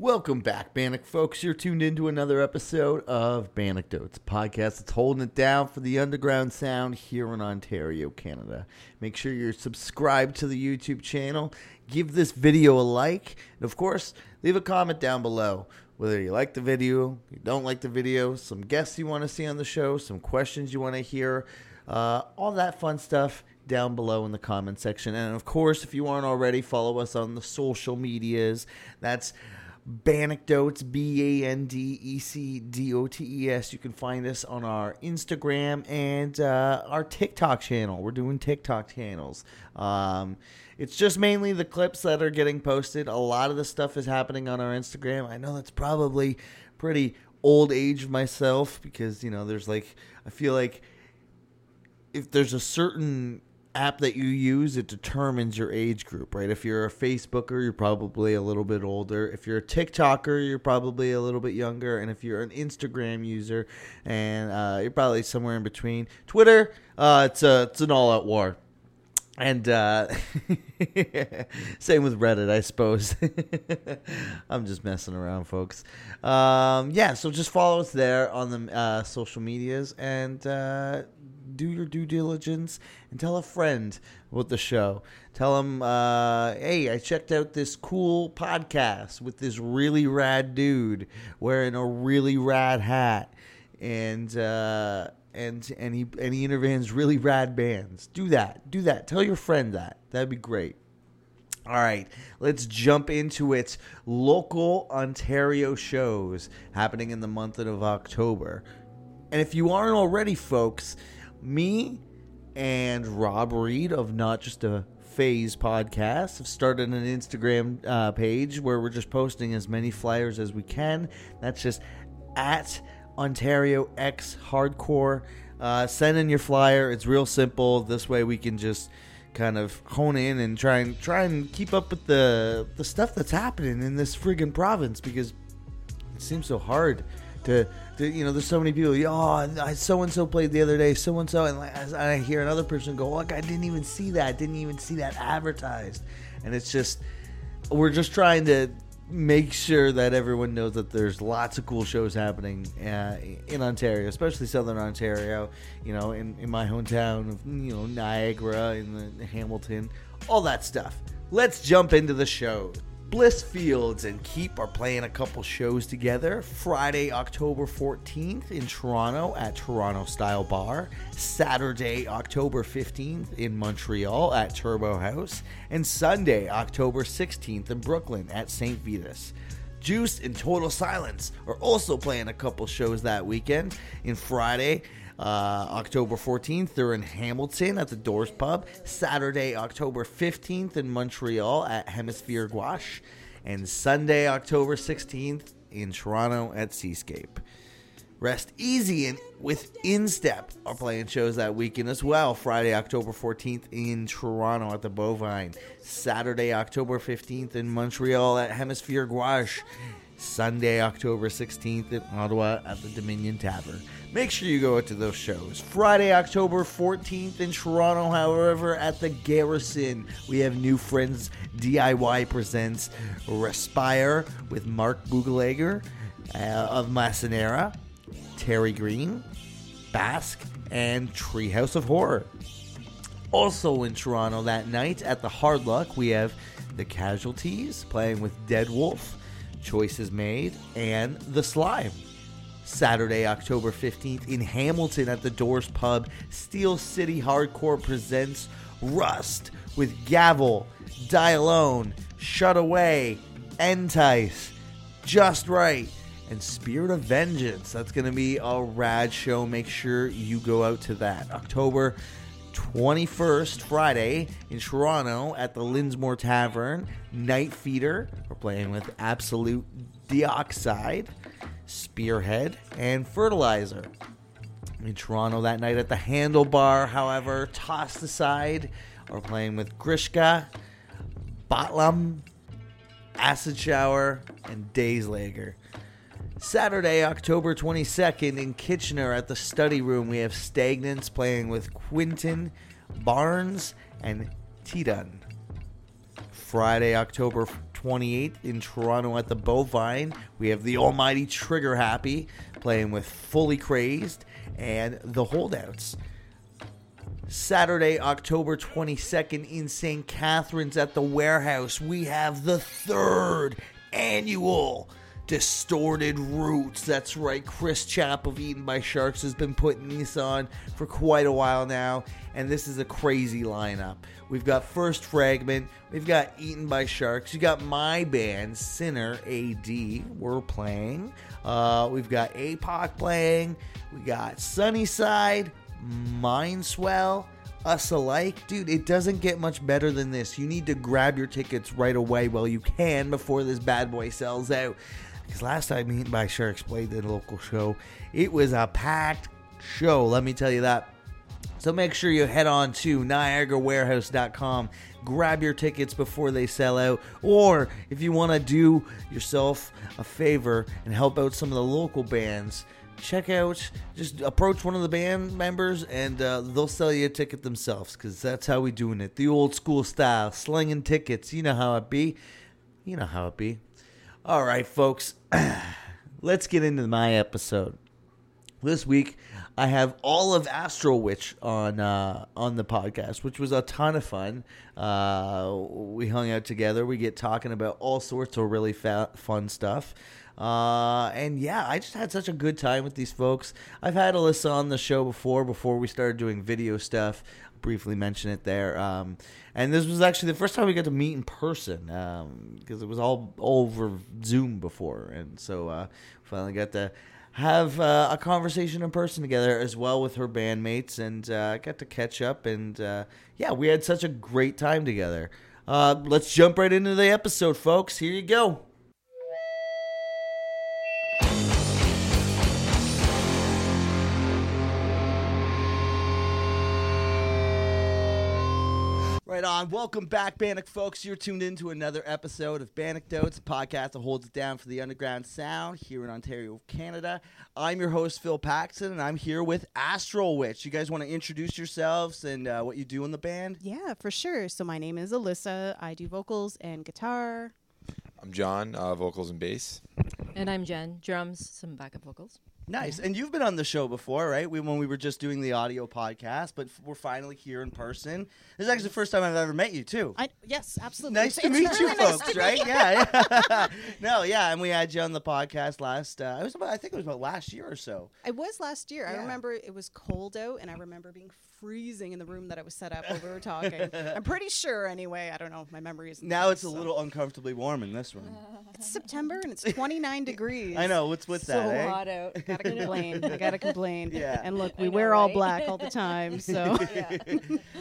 Welcome back, Bannock folks. You're tuned into another episode of Bandecdotes, podcast that's holding it down for the underground sound here in Ontario, Canada. Make sure you're subscribed to the YouTube channel, give this video a like, and of course, leave a comment down below. Whether you like the video, you don't like the video, some guests you want to see on the show, some questions you want to hear, uh, all that fun stuff down below in the comment section. And of course, if you aren't already, follow us on the social medias. That's Bandecdotes, B A N D E C D O T E S. You can find us on our Instagram and uh, our TikTok channel. We're doing TikTok channels. Um, it's just mainly the clips that are getting posted. A lot of the stuff is happening on our Instagram. I know that's probably pretty old age myself because, you know, there's like, I feel like if there's a certain app that you use, it determines your age group, right? If you're a Facebooker, you're probably a little bit older. If you're a TikToker, you're probably a little bit younger. And if you're an Instagram user, and uh, you're probably somewhere in between. Twitter, uh, it's a it's an all out war. And uh, same with Reddit, I suppose. I'm just messing around, folks. Um, yeah, so just follow us there on the uh, social medias and uh, do your due diligence and tell a friend about the show. Tell them, uh, hey, I checked out this cool podcast with this really rad dude wearing a really rad hat, and uh, and and he and he interviews really rad bands. Do that. Do that. Tell your friend that. That'd be great. All right, let's jump into it. Local Ontario shows happening in the month of October. And if you aren't already, folks, me and Rob Reed of Not Just a Phase podcast have started an Instagram uh, page where we're just posting as many flyers as we can. That's just at Ontario X Hardcore. Uh, send in your flyer. It's real simple. This way we can just kind of hone in and try and try and keep up with the the stuff that's happening in this friggin' province because it seems so hard to, to you know, there's so many people. Oh, so and so played the other day. So and so, and I hear another person go, "Look, I didn't even see that. Didn't even see that advertised." And it's just, we're just trying to make sure that everyone knows that there's lots of cool shows happening uh, in Ontario, especially Southern Ontario. You know, in, in my hometown of you know Niagara, in the Hamilton, all that stuff. Let's jump into the show. Bliss Fields and Keep are playing a couple shows together. Friday, October 14th in Toronto at Toronto Style Bar. Saturday, October 15th in Montreal at Turbo House. And Sunday, October 16th in Brooklyn at St. Vitus. Juice and Total Silence are also playing a couple shows that weekend. In Friday, Uh, October 14th, they're in Hamilton at the Doors Pub. Saturday, October 15th in Montreal at Hemisphere Gouache. And Sunday, October 16th in Toronto at Seascape. Rest Easy and with Instep are playing shows that weekend as well. Friday, October 14th in Toronto at the Bovine. Saturday, October 15th in Montreal at Hemisphere Gouache. Sunday, October 16th in Ottawa at the Dominion Tavern. Make sure you go out to those shows. Friday, October 14th in Toronto, however, at the Garrison, we have New Friends DIY presents Respire with Mark Bugelager uh, of Massanera, Terry Green, Basque, and Treehouse of Horror. Also in Toronto that night at the Hard Luck, we have the Casualties playing with Dead Wolf, Choices Made, and The Slime. Saturday, October 15th in Hamilton at the Doors Pub, Steel City Hardcore presents Rust with Gavel, Die Alone, Shut Away, Entice, Just Right, and Spirit of Vengeance. That's going to be a rad show. Make sure you go out to that. October 21st, Friday, in Toronto at the Linsmore Tavern, Night Feeder. We're playing with Absolute Dioxide. Spearhead, and Fertilizer. In Toronto that night at the Handlebar, however, tossed aside, are playing with Grishka, Botlam, Acid Shower, and Dayslager. Saturday, October 22nd in Kitchener at the Study Room, we have Stagnants playing with Quinton, Barnes, and Tidun. Friday, October 28th in Toronto at the Bovine. We have the almighty Trigger Happy playing with Fully Crazed and the Holdouts. Saturday, October 22nd in St. Catharines at the warehouse, we have the third annual Distorted Roots. That's right, Chris Chapp of Eaten by Sharks has been putting these on for quite a while now, and this is a crazy lineup. We've got First Fragment, we've got Eaten by Sharks, you got my band, Sinner AD, we're playing. Uh, we've got APOC playing, we got Sunnyside, Mindswell, us alike. Dude, it doesn't get much better than this. You need to grab your tickets right away while you can before this bad boy sells out. Because last time Eaten by Sharks played the local show, it was a packed show, let me tell you that. So make sure you head on to NiagaraWarehouse.com, grab your tickets before they sell out, or if you want to do yourself a favor and help out some of the local bands, check out, just approach one of the band members and uh, they'll sell you a ticket themselves because that's how we doing it. The old school style, slinging tickets. You know how it be. You know how it be. All right, folks, let's get into my episode. This week, I have all of Astro Witch on uh, on the podcast, which was a ton of fun. Uh, we hung out together. We get talking about all sorts of really fa- fun stuff. Uh, and yeah, I just had such a good time with these folks. I've had Alyssa on the show before, before we started doing video stuff. Briefly mention it there. Um, and this was actually the first time we got to meet in person because it was all over Zoom before, and so uh, finally got to have uh, a conversation in person together as well with her bandmates, and uh, got to catch up. And uh, yeah, we had such a great time together. Uh, let's jump right into the episode, folks. Here you go. Right on. Welcome back, Bannock folks. You're tuned in to another episode of Bandecdotes, a podcast that holds it down for the underground sound here in Ontario, Canada. I'm your host, Phil Paxton, and I'm here with Astral Witch. You guys want to introduce yourselves and uh, what you do in the band? Yeah, for sure. So my name is Alyssa. I do vocals and guitar. I'm John, uh, vocals and bass. And I'm Jen, drums, some backup vocals. Nice. And you've been on the show before, right? We, when we were just doing the audio podcast, but f- we're finally here in person. This is actually the first time I've ever met you, too. I yes, absolutely. Nice It's- to it's meet you, really nice folks. to right? meet you. Yeah, yeah. no, yeah, and we had you on the podcast last. Uh, it was about. I think it was about last year or so. It was last year. I Yeah. remember it was cold out, and I remember being freezing in the room that I was set up while we were talking. I'm pretty sure, anyway. I don't know. If my memory is Now it's a little uncomfortably warm in this room. It's September and it's 29 degrees. I know. What's with so that? eh? hot out. Gotta complain. I gotta complain. Yeah. And look, we know, wear all black all the time, so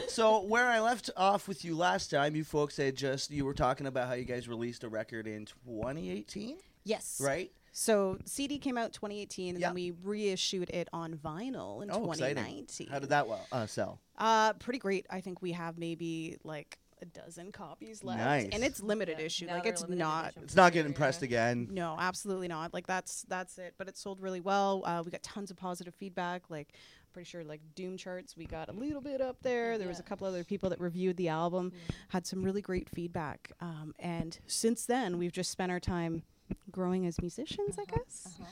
So where I left off with you last time, you folks had just you were talking about how you guys released a record in 2018, yes. right? So CD came out 2018, and Yeah. then we reissued it on vinyl in Oh, exciting. 2019. How did that well uh, sell? Uh, pretty great. I think we have maybe like a dozen copies left, Nice. and it's limited Yeah, issue. Like it's not. It's not getting Yeah. pressed again. No, absolutely not. Like that's that's it. But it sold really well. Uh, we got tons of positive feedback. Like pretty sure like Doom charts, we got a little bit up there. There was a couple other people that reviewed the album, had some really great feedback. Um, and since then, we've just spent our time growing as musicians. I guess.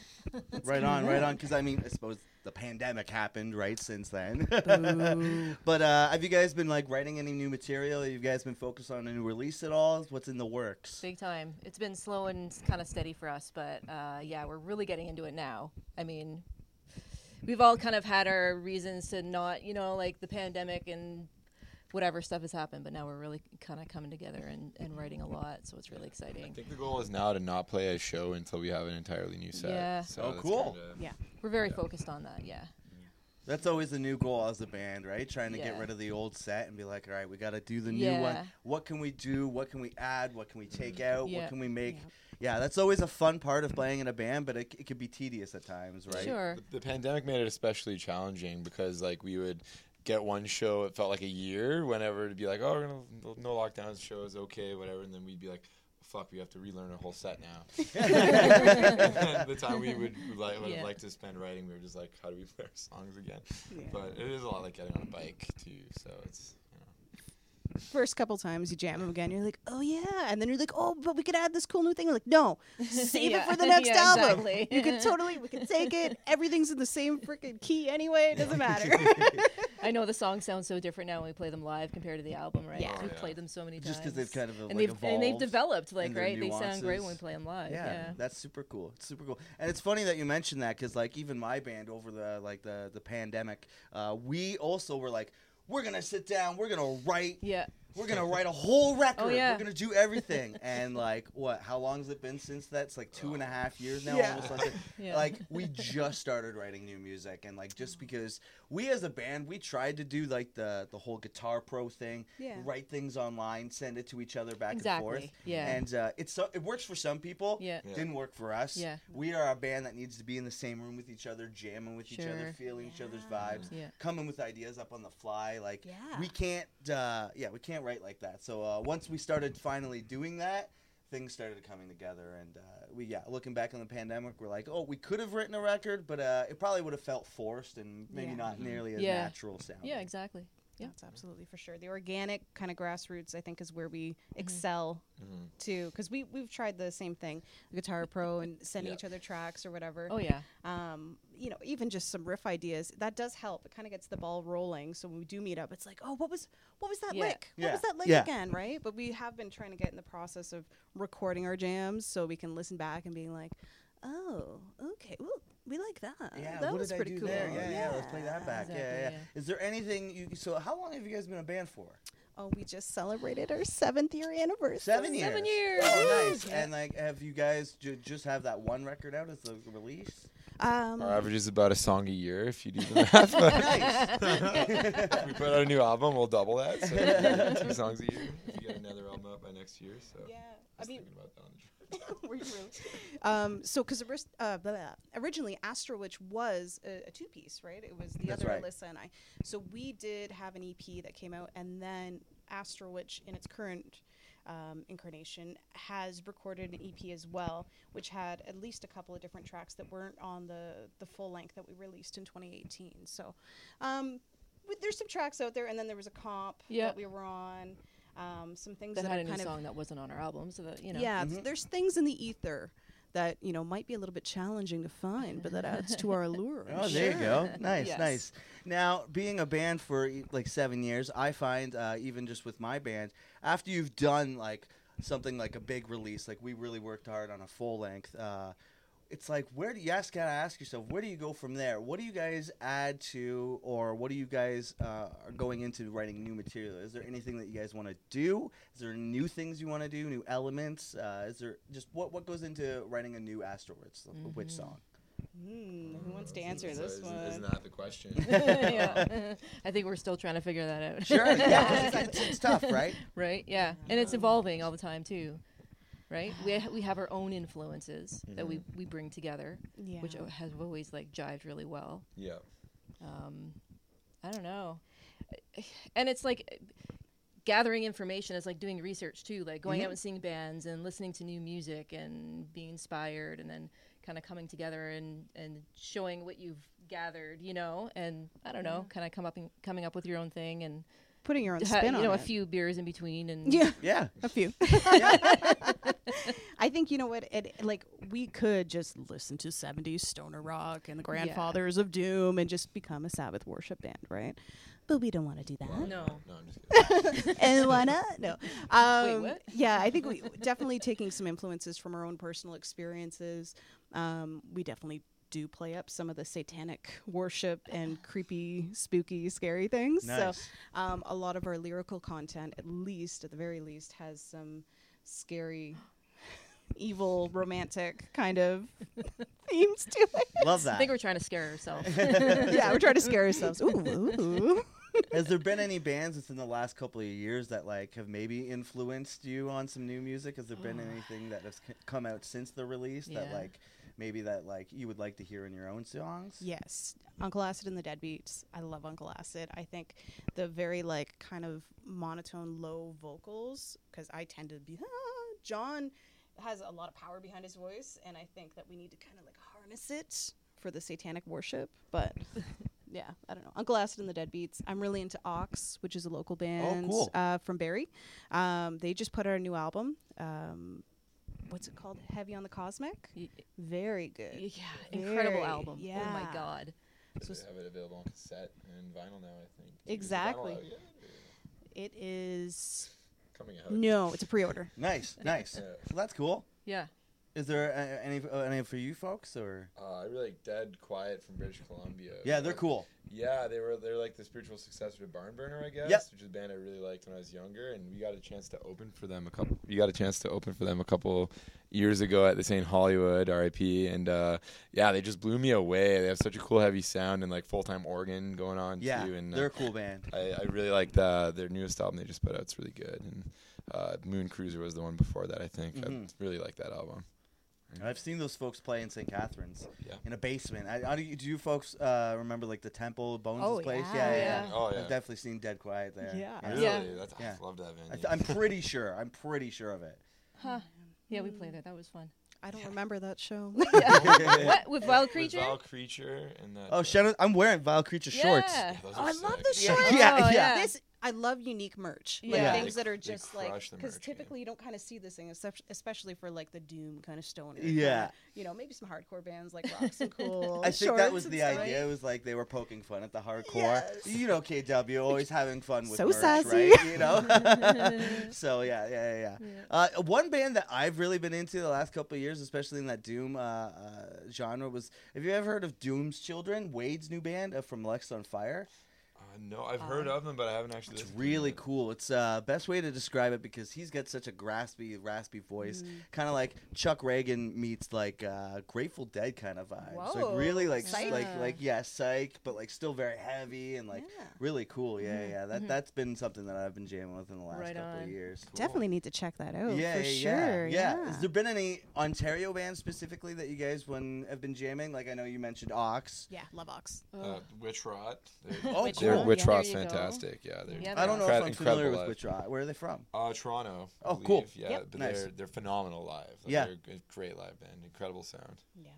Right on, right on. Because I mean, I suppose the pandemic happened right since then. But uh, have you guys been like writing any new material? Have you guys been focused on a new release at all? What's in the works? Big time. It's been slow and kind of steady for us, but uh, yeah, we're really getting into it now. I mean, we've all kind of had our reasons to not, you know, like the pandemic and whatever stuff has happened, but now we're really kind of coming together and, and writing a lot, so it's really exciting. I think the goal is now to not play a show until we have an entirely new set. Yeah. So Oh, cool. kinda- Yeah. We're very Yeah. focused on that, yeah. That's always the new goal as a band, right? Trying to get rid of the old set and be like, all right, we got to do the new one. Yeah. What can we do? What can we add? What can we mm-hmm. take out? What can we make? Yeah. Yeah, that's always a fun part of playing in a band, but it, it could be tedious at times, right? Sure. The, the pandemic made it especially challenging because like we would get one show, it felt like a year. Whenever it'd be like, oh, we're gonna no lockdowns, show is okay, whatever, and then we'd be like. Fuck, we have to relearn a whole set now. the time we would, would like, would Yeah. like to spend writing, we were just like, how do we play our songs again? Yeah. But it is a lot like getting on a bike too, so it's you know. First couple times you jam them again, you're like, oh yeah, and then you're like, oh, but we could add this cool new thing. We're like, no, save Yeah. it for the next Yeah, album. exactly. You could totally, we can take it. Everything's in the same freaking key anyway. It doesn't matter. I know the songs sound so different now when we play them live compared to the album, right? Yeah. We've Yeah. played them so many times. Just because they've kind of and like they've and they've developed, like in their right. They sound great when we play them live. Yeah, Yeah. that's super cool. It's super cool, and it's funny that you mentioned that because like even my band over the like the the pandemic, uh, we also were like, we're gonna sit down, we're gonna write, Yeah. We're gonna write a whole record, Oh, yeah. we're gonna do everything, and like what? How long has it been since that? It's like two and a half years now, Yeah. almost like. Yeah. Like we just started writing new music, and like just because we as a band, we tried to do like the the whole Guitar Pro thing, Yeah. write things online, send it to each other back and Exactly, forth. yeah. and uh, it's so, it works for some people. Yeah. Yeah. didn't work for us. Yeah. we are a band that needs to be in the same room with each other, jamming with each other, Sure. feeling each other's vibes, Yeah. coming with ideas up on the fly. Like Yeah. we can't, uh, yeah, we can't write like that. So uh, once we started finally doing that. Things started coming together, and uh, we yeah. Looking back on the pandemic, we're like, oh, we could have written a record, but uh, it probably would have felt forced and maybe Yeah. not nearly as Yeah. natural sound. Yeah. Exactly. Yeah. That's absolutely for sure. The organic kind of grassroots, I think, is where we Mm-hmm. excel Mhm. too. Because we we've tried the same thing, Guitar Pro, and sending Yeah. each other tracks or whatever. Oh yeah. um, you know, even just some riff ideas, that does help. It kind of gets the ball rolling. So when we do meet up, it's like, oh, what was what was that Yeah. lick? What was that lick Yeah. again? Right? But we have been trying to get in the process of recording our jams so we can listen back and being like, oh, okay, ooh, we like that. Yeah, that what was did I pretty do cool. there? Yeah, yeah, let's play that back. Exactly, yeah, yeah, yeah. Is there anything you? So, how long have you guys been a band for? Oh, we just celebrated our seventh year anniversary. Seven years. Seven years. Oh, nice. Yeah. And like, have you guys ju- just have that one record out as the release? Um, Our average is about a song a year if you do the math. nice. we put out a new album, we'll double that. So two songs a year. If you get another album out by next year. So yeah, I I was mean, thinking about that on the trip. Were you really? Um, so, because uh, blah, blah, originally Astro Witch was a, a two piece, right? It was the That's other right. Alyssa and I. So we did have an EP that came out, and then Astro Witch, in its current um, incarnation, has recorded an EP as well, which had at least a couple of different tracks that weren't on the the full length that we released in 2018. So, um, w- there's some tracks out there, and then there was a comp Yeah. that we were on. Um, some things That that, had are a new kind of song that wasn't on our album, so that you know. yeah, Mhm. th- there's things in the ether that you know might be a little bit challenging to find, but that adds to our allure. I'm Oh, there you go. Nice, Yes. nice. Now, being a band for e- like seven years, I find uh, even just with my band, after you've done like something like a big release, like we really worked hard on a full length. Uh, it's like where do you ask gotta ask yourself where do you go from there? What do you guys add to, or what do you guys uh, are going into writing new material? Is there anything that you guys want to do? Is there new things you want to do? New elements? Uh, is there just what what goes into writing a new Asteroids, a witch Mhm. song? Hmm, who wants to answer So this isn't, one? isn't that the question? yeah. I think we're still trying to figure that out. Sure, yeah, 'cause it's, it's tough, right? right? Yeah, and it's evolving all the time too, right? We ha- we have our own influences that we we bring together, yeah. which o- has always like jived really well. yeah. Um, I don't know, and it's like gathering information is like doing research too, like going Mhm. out and seeing bands and listening to new music and being inspired, and then kind of coming together and and showing what you've gathered, you know, and I don't know, kind of come up and coming up with your own thing and putting your own ha- spin you on know it. a few beers in between and Yeah, Yeah. a few. I think you know what? It, like we could just listen to '70s stoner rock and the Grandfathers of Doom and just become a Sabbath worship band, right? But we don't want to do that. no. No, I'm just kidding. and why not? No. Um, what? Yeah, I think we definitely taking some influences from our own personal experiences. Um, we definitely do play up some of the satanic worship and creepy, spooky, scary things. Nice. So um, a lot of our lyrical content, at least, at the very least, has some scary, evil, romantic kind of themes to it. Love that. I think we're trying to scare ourselves. yeah, we're trying to scare ourselves. Ooh, ooh. Has there been any bands within the last couple of years that like have maybe influenced you on some new music? Has there been anything that has c- come out since the release that like maybe that like you would like to hear in your own songs? Yes, Uncle Acid and the Deadbeats. I love Uncle Acid. I think the very like kind of monotone, low vocals because I tend to be. "Ah." John has a lot of power behind his voice, and I think that we need to kind of like harness it for the satanic worship. But yeah, I don't know. Uncle Acid and the Deadbeats. I'm really into Ox, which is a local band cool. uh, from Barrie. Um, they just put out a new album. Um, what's it called? Heavy on the Cosmic. Y- Very good. Yeah, incredible Very, album. Oh my yeah. god. They have it available on cassette and vinyl now. I think. Is Exactly. It is Coming out. no, it's a pre-order. Nice, nice. Yeah. So that's cool. Yeah. Is there uh, any uh, any for you folks or? Uh, I really like Dead Quiet from British Columbia. Yeah, they're cool. Yeah, they were they're like the spiritual successor to Barnburner, I guess, Yep. which is a band I really liked when I was younger, and we got a chance to open for them a couple. You got a chance to open for them a couple years ago at the St. Hollywood RIP, and uh, yeah, they just blew me away. They have such a cool heavy sound and like full time organ going on Yeah, too, and uh, they're a cool band. I, I really like the, their newest album they just put out. It's really good, and uh, Moon Cruiser was the one before that. I think. I really like that album. I've seen those folks play in St. Catharines Yeah. in a basement. I, I, do, you, do you folks uh, remember like the Temple Bones' Oh, place? yeah. yeah, Yeah. Oh I've definitely seen Dead Quiet there. Yeah. Really? Yeah. That's, Yeah. I love that venue. I th- I'm pretty sure. I'm pretty sure of it. Huh. Yeah, we played it. That was fun. I don't remember that show. what with Wild With Creature? Vile Creature and that. Oh, Shadow! I'm wearing Vile Creature shorts. Yeah. those Oh, are I love sick. the shorts. yeah, yeah. This I love unique merch. Like Yeah. things They- that are they just like because merch game. typically you don't kind of see this thing, especially for like the doom kind of stoner. Yeah. kinda, you know, maybe some hardcore bands like Rocks and Cool. I think that was the stuff. idea. It was like they were poking fun at the hardcore. Yes. You know, KW always having fun with So merch, sassy. right? You know. so yeah, yeah, yeah. yeah. Yeah. Uh, one band that I've really been into the last couple of years, especially in that doom uh, uh, genre, was. Have you ever heard of Doom's Children? Wade's new band uh, from Alexisonfire. No, I've heard of them, but I haven't actually. It's listened to really cool. It's uh best way to describe it because he's got such a graspy, raspy voice, Mm. kind of like Chuck Ragan meets like uh, Grateful Dead kind of vibe. So Whoa, like really like psych. like like yeah, psych, but like still very heavy and like Yeah. really cool. Yeah, Mhm, yeah. That mhm. that's been something that I've been jamming with in the last Right couple of on. years. Definitely need to check that out yeah, for yeah, sure. yeah, yeah. Has there been any Ontario bands specifically that you guys when have been jamming? Like I know you mentioned Ox. Yeah, love Ox. Uh. Witch Rot. Oh, Witch cool. Rot. Witch Yeah, Rot's fantastic. Yeah, they're Yeah, I don't know they're if incre- I'm familiar with live. Witch Rot. Where are they from? Uh, Toronto. I Oh, cool. Yeah, Yep. but Nice. they're they're phenomenal live. Like, Yeah. they're a great live band. Incredible sound. Yeah.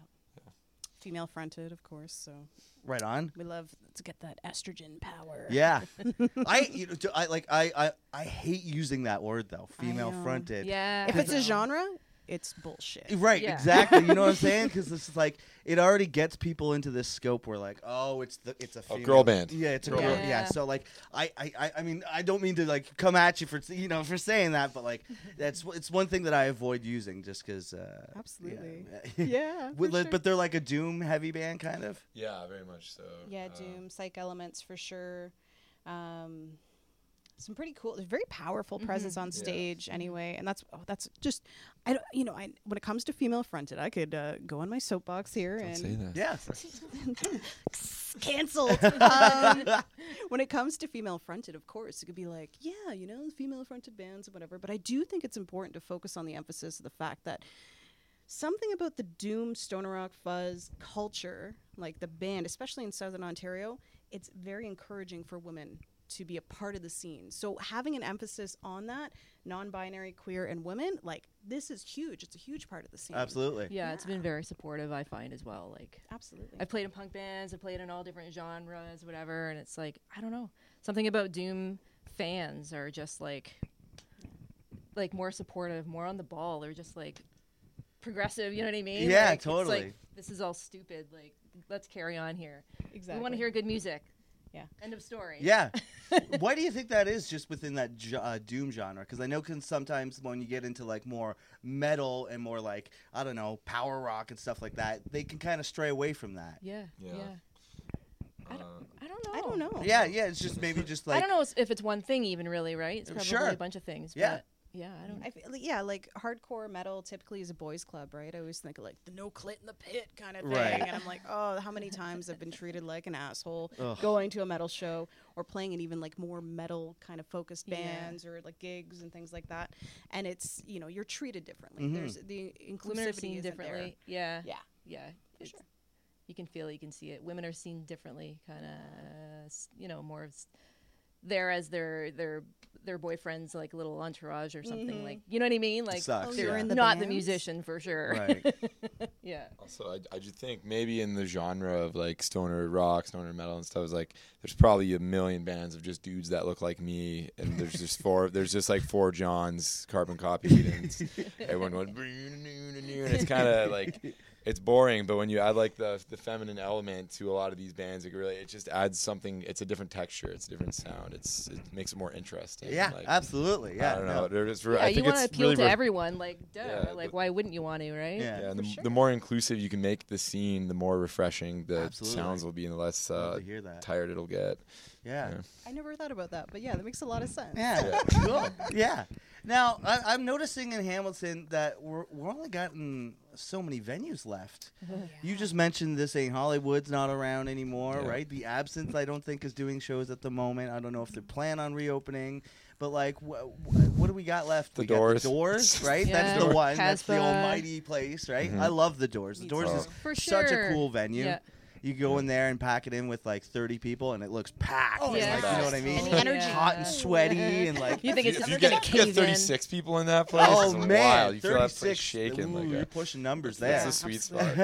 Female fronted, of course. So Right on. we love to get that estrogen power. Yeah, I you know I like I, I I hate using that word though. Female fronted. Yeah. If it's a genre, it's bullshit. Right, Yeah. exactly. You know what I'm saying? Because this is like it already gets people into this scope where like, oh, it's the it's a female. girl band. Yeah, it's a Girl girl. band. Yeah. Yeah. So like, I, I I I mean, I don't mean to like come at you for you know for saying that, but like that's it's one thing that I avoid using just because. Uh, Absolutely. Yeah. Yeah. With- sure. But they're like a doom heavy band kind of. Yeah, very much so. Yeah, Uh, Doom, Psych Elements for sure. Um, some pretty cool, very powerful presence on Yeah. stage anyway, and that's oh, that's just I don't you know I when it comes to female fronted, I could uh, go on my soapbox here Don't and say that. Yeah. canceled. um, when it comes to female fronted, of course, it could be like, yeah, you know, female fronted bands and whatever. But I do think it's important to focus on the emphasis of the fact that something about the doom stoner rock fuzz culture, like the band, especially in Southern Ontario, it's very encouraging for women to be a part of the scene. So having an emphasis on that, non-binary, queer, and women, like this is huge. It's a huge part of the scene. Absolutely. Yeah, It's been very supportive. I find as well. Like Absolutely. I've played in punk bands. I've played in all different genres, whatever. And it's like I don't know, something about Doom fans are just like, like more supportive, more on the ball, or just like progressive. You know what I mean? Yeah, Like, it's totally. like, this is all stupid. Like let's carry on here. exactly. We want to hear good music. Yeah. End of story. Yeah. Why do you think that is just within that ge- uh, doom genre? Because I know can sometimes when you get into like more metal and more like I don't know power rock and stuff like that, they can kind of stray away from that. Yeah. Yeah. Yeah. I Uh, don't, I don't know. I don't know. Yeah, yeah. It's just maybe just like I don't know if it's one thing even really, right? It's Uh, probably sure. a bunch of things. Yeah. But yeah, I don't. I feel, like- yeah, like hardcore metal typically is a boys' club, right? I always think of like the no clit in the pit kind of thing, Right. and I'm like, oh, how many times I've been treated like an asshole Ugh. going to a metal show or playing in even like more metal kind of focused Yeah. bands or like gigs and things like that, and it's you know you're treated differently. Mhm. There's the inclusivity Women isn't there. differently. Yeah. Yeah, Yeah. For sure. You can feel it. You can see it. Women are seen differently. Kind of, you know, more of, s- there as their their their boyfriend's like little entourage or something Mhm. like you know what I mean? Like Sucks, Oh, yeah. you're in the not the musician for sure. Right. yeah. Also, I, I just think maybe in the genre of like stoner rock, stoner metal, and stuff, is like there's probably a million bands of just dudes that look like me, and there's just four. There's just like four Johns carbon copied, and everyone went, and it's kind of like it's boring. But when you add like the the feminine element to a lot of these bands, it really it just adds something. It's a different texture. It's a different sound. It's it makes it more interesting. Yeah, like, absolutely. Yeah. I don't no. know. There's, Yeah, I you want to appeal really to ref- everyone, like duh. Yeah, like but- why wouldn't you want to, right? Yeah. Yeah, and the, sure. the more inclusive you can make the scene, the more refreshing the Absolutely. sounds will be, and the less uh, hear that. tired it'll get. Yeah. Yeah. I never thought about that, but yeah, that makes a lot of sense. Yeah. cool. Yeah. Now I, I'm noticing in Hamilton that we're we're only gotten so many venues left. You just mentioned this ain't Hollywood's not around anymore, Yeah. right? The Absinthe I don't think is doing shows at the moment. I don't know if they plan on reopening. But like, wh- wh- what do we got left? The we Doors. the Doors, right? That's the one. That's the almighty place, right? Mhm. I love the Doors. The Me Doors too. is For such a cool venue. Yeah. You go in there and pack it in with like 30 people, and it looks packed. Oh, yeah. like, you know what I mean? And the energy. Hot and sweaty, and like You think it's if just you gonna get, you get cave in. 36 people in that place, Oh it's man, wild. You feel that place 36. shaking. Ooh, like you're a, pushing numbers there. that's there. a sweet spot.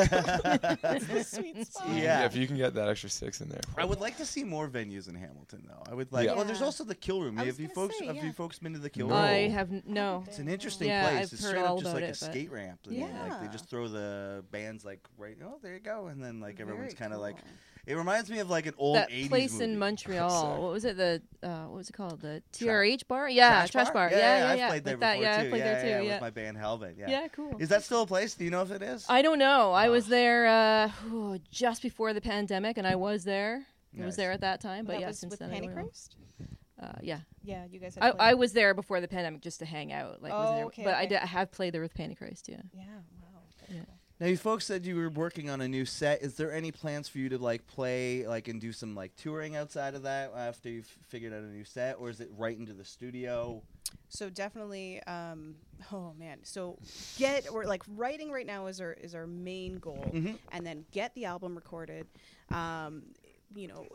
That's the sweet spot. Yeah. if you can get that extra six in there. I would like to see more venues in Hamilton, though. I would like. Yeah. Well, there's also the Kill Room. Have you folks? say, Have you folks been to the Kill No. Room? I have no. It's an interesting Yeah, place. I've it's heard straight all up just about like a it, but- skate ramp. And Like they just throw the bands like right. Oh, there you go. And then like everyone's Very kind of like. It reminds me of like an old that 80s place movie. in Montreal. Sick. What was it? The uh, what was it called? The Tra- TRH bar? Yeah, Trash bar. Yeah, Yeah, yeah, I've yeah. played there that. before Yeah, too. I played yeah, there too. yeah, Yeah. with my band Helvet. Yeah. Yeah, cool. Is that still a place? Do you know if it is? I don't know. I was Oh. there uh, oh, just before the pandemic, and I was there. I was there at that time, but that yeah, was since with then I don't Uh, yeah, Yeah, you guys. Had I. I was there before the pandemic just to hang out. Like, wasn't Oh, there, okay, but I, did, I have played there with Pantychrist. Yeah. Yeah. Wow. Yeah. Now you folks said you were working on a new set. Is there any plans for you to like play like and do some like touring outside of that after you've figured out a new set, or is it right into the studio? So definitely, um, oh man. So get or like writing right now is our is our main goal, Mhm. and then get the album recorded. Um, you know,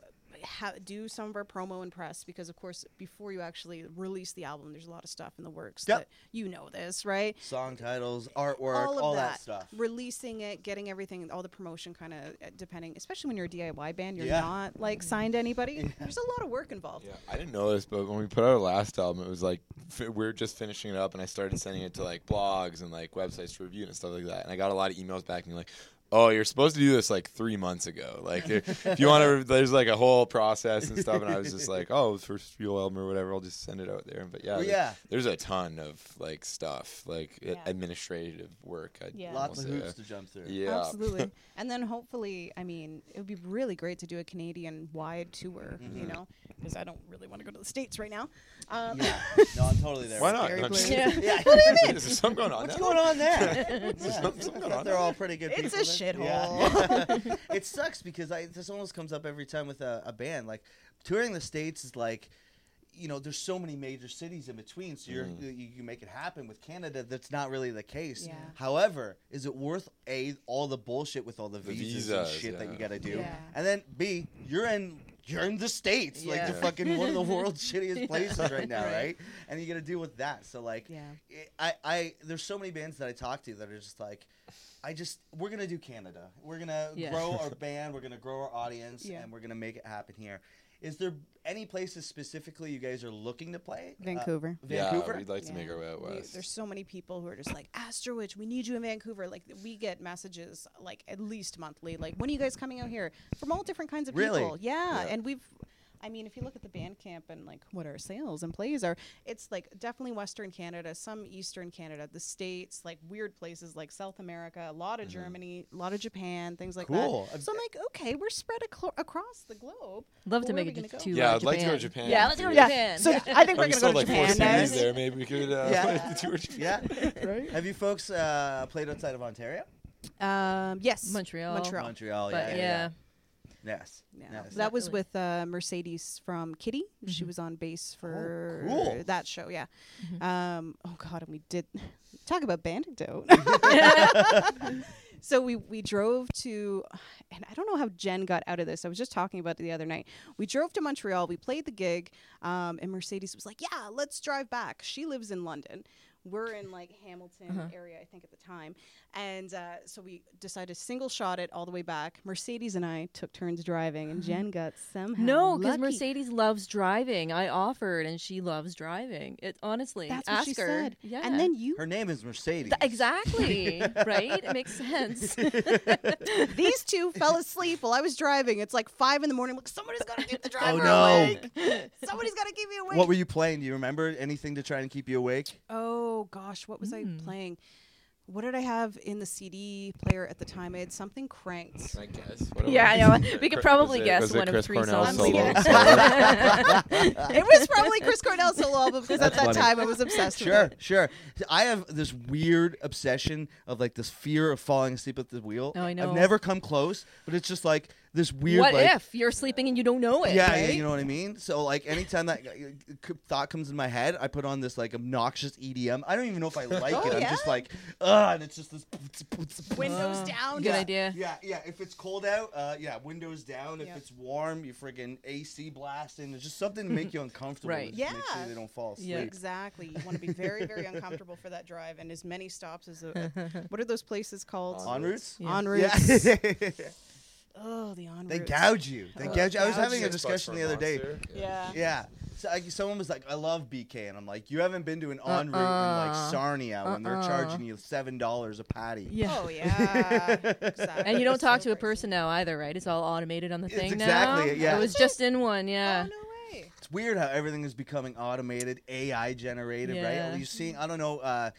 ha- do some of our promo and press because of course before you actually release the album, there's a lot of stuff in the works Yep. that you know this, right? Song titles, artwork, all all, of that. that, stuff. releasing it, getting everything, all the promotion, kind of uh, depending. Especially when you're a DIY band, you're Yeah. not like signed to anybody. There's a lot of work involved. Yeah, I didn't know this, but when we put out our last album, it was like fi- we are just finishing it up, and I started sending it to like blogs and like websites to review and stuff like that. And I got a lot of emails back and like, "Oh, you're supposed to do this like three months ago. Like, if if you want to, there's like a whole process and stuff." And I was just like, "Oh, first fuel album or whatever, I'll just send it out there." But yeah, Well, yeah. there's a ton of like stuff, like Yeah. administrative work. I'd Yeah. Lots of almost hoops to jump through. Yeah, Absolutely. and then hopefully, I mean, it would be really great to do a Canadian wide tour, you Mhm. know, because I don't really want to go to the States right now. Um, Yeah. No, I'm totally there. Why not? you. Very I'm just- clear. Yeah. Yeah. Is there something going on? What's there? going on there Yeah. something- something going on They're there? all pretty good It's people. A then. Yeah. it sucks because I, this almost comes up every time with a, a band. Like touring the states is like, you know, there's so many major cities in between, so you're, Mhm. you can make it happen. With Canada, that's not really the case. Yeah. However, is it worth a all the bullshit with all the, The visas, and visas, shit that you got to do, Yeah. and then b you're in you're in the states, like the fucking one of the world's shittiest places right now, Right. right? And you got to deal with that. So like, Yeah. it- I, I there's so many bands that I talk to that are just like, I just we're gonna do Canada. We're gonna Yeah. grow our band. We're gonna grow our audience, Yeah. and we're gonna make it happen here. Is there any places specifically you guys are looking to play? Uh, Vancouver. Vancouver. Yeah, we'd like to make our way out We- west. there's so many people who are just like Astrowitch, we need you in Vancouver. Like we get messages like at least monthly. Like when are you guys coming out here? From all different kinds of Really? people. Yeah. Yeah. and we've. I mean, if you look at the band camp and like what our sales and plays are, it's like definitely Western Canada, some Eastern Canada, the states, like weird places like South America, a lot of Germany, a lot of Japan, things like Cool. that. So I'm like, okay, we're spread aclo- across the globe. Love to make we it gonna? Yeah, uh, I'd like to go to Japan. Japan. Yeah, let's go to Yeah. Japan. So I think we're gonna go sold to like four Japan, CDs guys. there, maybe we could uh, Yeah. the tour. Yeah. Have you folks uh, played outside of Ontario? Um, yes, Montreal. Montreal. Montreal. But yeah. yeah, yeah. Yes. Yeah. Yes. That was with uh, Mercedes from Kitty. She Mhm. was on bass for cool. that show. Yeah. Mhm. Um, oh God, and we did talk about Bandicoot. so we we drove to and i don't know how jen got out of this i was just talking about it the other night we drove to montreal we played the gig um, and mercedes was like yeah let's drive back she lives in london we're in like hamilton Uh-huh. area i think at the time and uh, so we decided to single shot it all the way back mercedes and i took turns driving and jen got somehow No, because. Mercedes loves driving. I offered, and she loves driving. It honestly, that's ask what she her. said Yeah, and then you Her name is Mercedes. Th- exactly right. It makes sense. these two fell asleep while I was driving. It's like five in the morning. Look, somebody's got to keep the driver oh, no. awake. Somebody's got to keep me awake. What were you playing? Do you remember anything to try and keep you awake? oh gosh, what was Hmm. I playing? What did I have in the CD player at the time? I had something cranked. I guess. What yeah, I know. We could Was probably it- guess was it one of three Cornell songs. solo? Yeah. it was probably Chris Cornell's solo album because at that funny. time I was obsessed Sure, with it. Sure, sure. I have this weird obsession of like this fear of falling asleep at the wheel. Oh, I know. I've never come close, but it's just like this weird. what like, if you're sleeping and you don't know it? Yeah, right? yeah, you know what I mean. So like, anytime that thought comes in my head, I put on this like obnoxious EDM. I don't even know if I like Oh, it. I'm yeah? just like, ugh, and it's just this. Windows Oh, down. Good yeah, idea. Yeah, yeah. If it's cold out, uh, yeah, windows down. If it's warm, you friggin' AC blasting. It's just something to make you uncomfortable. Right. to Make sure Yeah. they don't fall asleep. Yeah. Exactly. You want to be very, very uncomfortable for that drive and as many stops as a, what are those places called? En routes. En Yeah. routes. Oh, the on. they gouge you. They Oh, gouge you. I was gouge having you. a discussion the other day. Yeah. Yeah. So I, someone was like, "I love BK," and I'm like, "You haven't been to an en route in like Uh-uh. Sarnia when they're Uh-uh. charging you seven dollars a patty." Yeah. Oh yeah. exactly. And you don't So talk to a person now either, right? It's all automated on the It's thing exactly now. it, yeah. I was just in one, yeah. Oh no way. It's weird how everything is becoming automated, AI generated, right? Yeah. You're seeing, I don't know, uh,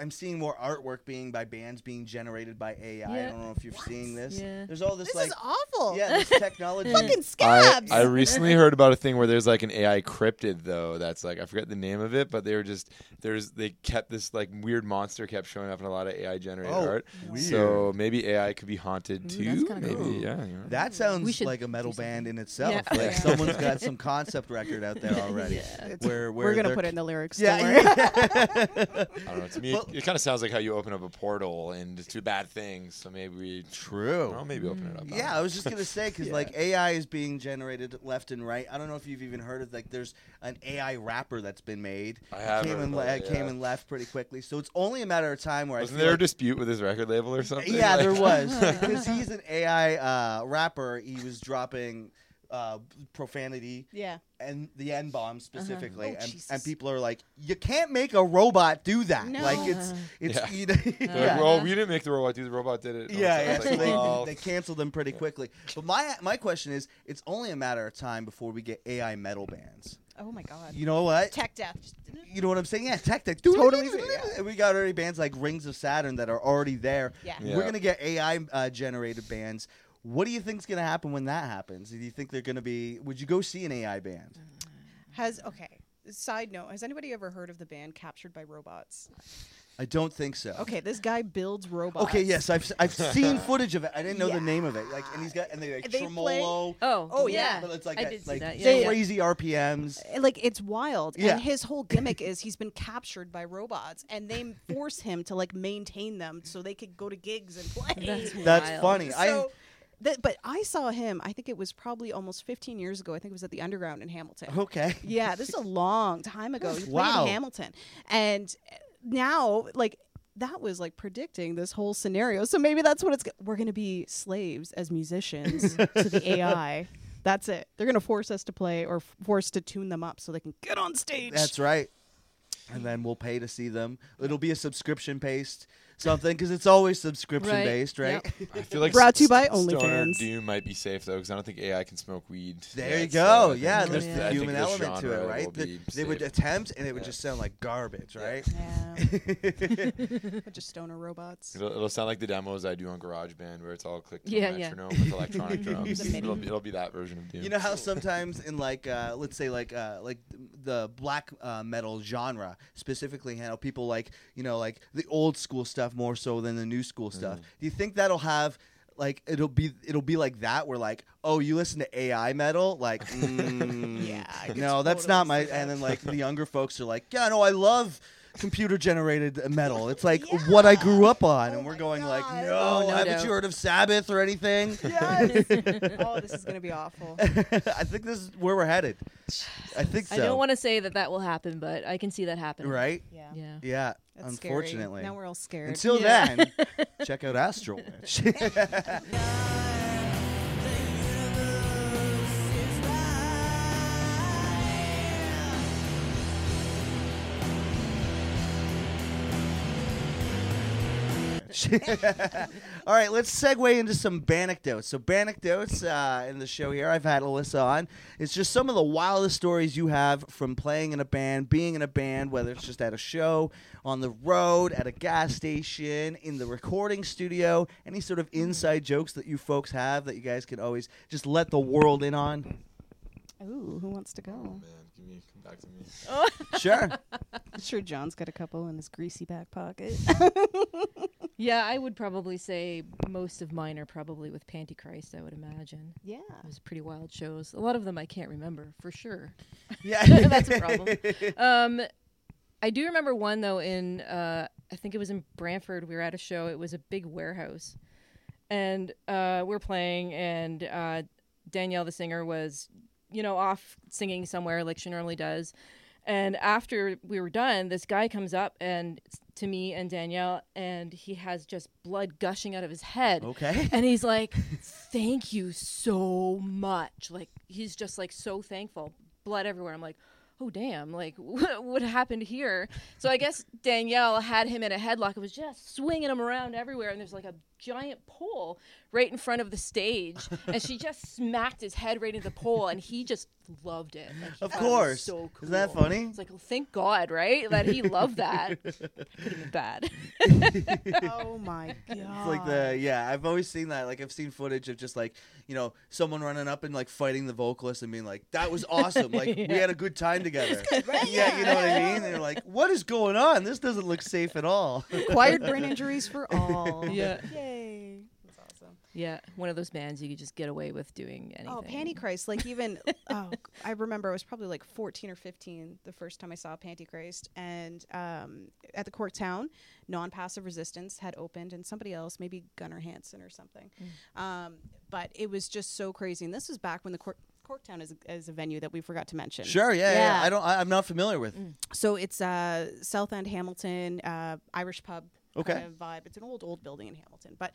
I'm seeing more artwork being by bands being generated by AI. I don't know if you're seeing this. Yeah. There's all this, This like, is awful. yeah, this technology. Fucking I, scabs. I recently heard about a thing where there's like an AI cryptid though that's like I forget the name of it, but they were just there's they kept this like weird monster kept showing up in a lot of AI generated Oh, art. weird. So maybe AI could be haunted Ooh, too. that's maybe cool. yeah. you know. That sounds should like a metal band in itself. Yeah. Like Yeah. someone's got some concept record out there already. Yeah. Where, where We're gonna put it in the lyrics. Yeah. I don't know. To me, Well- it, it kind of sounds like how you open up a portal and to bad things. So maybe we True. well, maybe open it up. Yeah, know. I was just gonna say because Yeah. like AI is being generated left and right. I don't know if you've even heard of like there's an AI rapper that's been made. I have came and le- it, came and left pretty quickly. So it's only a matter of time where Wasn't I feel there a dispute with his record label or something? Yeah, there was because he's an AI uh, rapper. He was dropping uh, profanity yeah. and the N bomb specifically, Oh, and, Jesus. and people are like, "You can't make a robot do that." No. Like it's it's Yeah. you know, They're yeah. Like, well, we didn't make the robot do the robot did it. And Yeah, yeah. was So like, they, well, they canceled them pretty quickly. But my my question is, it's only a matter of time before we get AI metal bands. Oh my god. You know what? Tech death. You know what I'm saying? Yeah, tech tech. Totally. And we got already bands like Rings of Saturn that are already there. Yeah. Yeah. We're gonna get AI uh, generated bands. What do you think's gonna happen when that happens? Do you think they're gonna be? Would you go see an AI band? Has okay. Side note: Has anybody ever heard of the band Captured by Robots? I don't think so. Okay, this guy builds robots. Okay. Yes, I've s- I've seen footage of it. I didn't know Yeah. the name of it. Like, and he's got and they like They play- tremolo. Oh, Oh, yeah. But it's like I at, did see like that. Yeah, yeah. crazy RPMs. Uh, Like it's wild, Yeah. and his whole gimmick is he's been captured by robots, and they force him to like maintain them so they could go to gigs and play. That's That's wild. funny. I So, that, but I saw him. I think it was probably almost 15 years ago. I think it was at the Underground in Hamilton. okay. Yeah, this is a long time ago. He played Wow. in Hamilton, and eh, now like that was like predicting this whole scenario. So maybe that's what it's. go- We're gonna be slaves as musicians to the AI. That's it. They're gonna force us to play or f- force to tune them up so they can get on stage. That's right. And then we'll pay to see them. It'll be a subscription based something because it's always subscription Right. based, right? Yep. I feel like Brought to you by S- Stoner OnlyFans. Doom might be safe though, because I don't think AI can smoke weed. There yet, you so I go. think Yeah, there's Yeah. the I think human this element to it, genre right? will The- be they would safe. attempt, and it would Yeah. just sound like garbage, right? Yeah. Bunch of stoner robots. It'll, it'll sound like the demos I do on GarageBand, where it's all clicked to Yeah, a yeah. metronome with electronic drums. MIDI. it'll, be, it'll be that version of Doom. You know how sometimes in like uh, let's say like uh, like the black uh, metal genre specifically, how people like you know like the old school stuff more so than the new school stuff. Mm. Do you think that'll have like it'll be it'll be like that where like oh you listen to AI metal like mm, Yeah, I no that's not my and then like the younger folks are like yeah no I love computer generated metal. It's like what I grew up on, Oh and we're my going like, no, Oh, no haven't doubt. you heard of Sabbath or anything? Yes. oh, this is gonna be awful. I think this is where we're headed. I think so. I don't want to say that that will happen, but I can see that happening. right? Yeah. Yeah. Yeah. That's scary. unfortunately. Now we're all scared. Until Yeah. then, check out Astral Witch. All right, let's segue into some anecdotes. So, anecdotes uh, in the show here, I've had Alyssa on. It's just some of the wildest stories you have from playing in a band, being in a band, whether it's just at a show, on the road, at a gas station, in the recording studio, any sort of inside jokes that you folks have that you guys can always just let the world in on. Ooh, who wants to Oh go? man, give me come back to me. Sure. I'm sure John's got a couple in his greasy back pocket. Yeah, I would probably say most of mine are probably with Pantychrist, I would imagine. yeah. It was pretty wild shows. A lot of them I can't remember for sure. Yeah. That's a problem. Um, I do remember one though in uh, I think it was in Brantford. We were at a show. It was a big warehouse, and uh, we're playing, and uh, Danielle, the singer, was you know off singing somewhere like she normally does. And after we were done, this guy comes up and to me and Danielle, and he has just blood gushing out of his head. Okay. And he's like, "Thank you so much." Like he's just like so thankful. Blood everywhere. I'm like, "Oh damn!" Like what, what happened here? So I guess Danielle had him in a headlock. It was just swinging him around everywhere, and there's like a giant pole right in front of the stage, and she just smacked his head right into the pole, and he just loved it. Like, Of thought it course. so cool. Isn't that funny? It's like, well, thank God, right? That he loved that. Could have been bad. oh my god. It's like the yeah, I've always seen that. Like I've seen footage of just like you know someone running up and like fighting the vocalist and being like, "That was awesome! Like we had a good time together." Yeah, you know what I mean. And they're like, "What is going on? This doesn't look safe at all." acquired brain injuries for all. Yeah. Yay. That's awesome. Yeah, one of those bands you could just get away with doing anything. Oh, Pantychrist. Like even oh, I remember I was probably like 14 or 15 the first time I saw Pantychrist, and um, at the Corktown, non-passive resistance had opened, and somebody else, maybe Gunnar Hansen or something. Um, but it was just so crazy, and this was back when the Cork. Corktown is a, is a venue that we forgot to mention. Sure, yeah, yeah. Yeah. I don't. I, I'm not familiar with. So it's uh, South End Hamilton, uh, Irish pub Okay. kind of vibe. It's an old, old building in Hamilton. But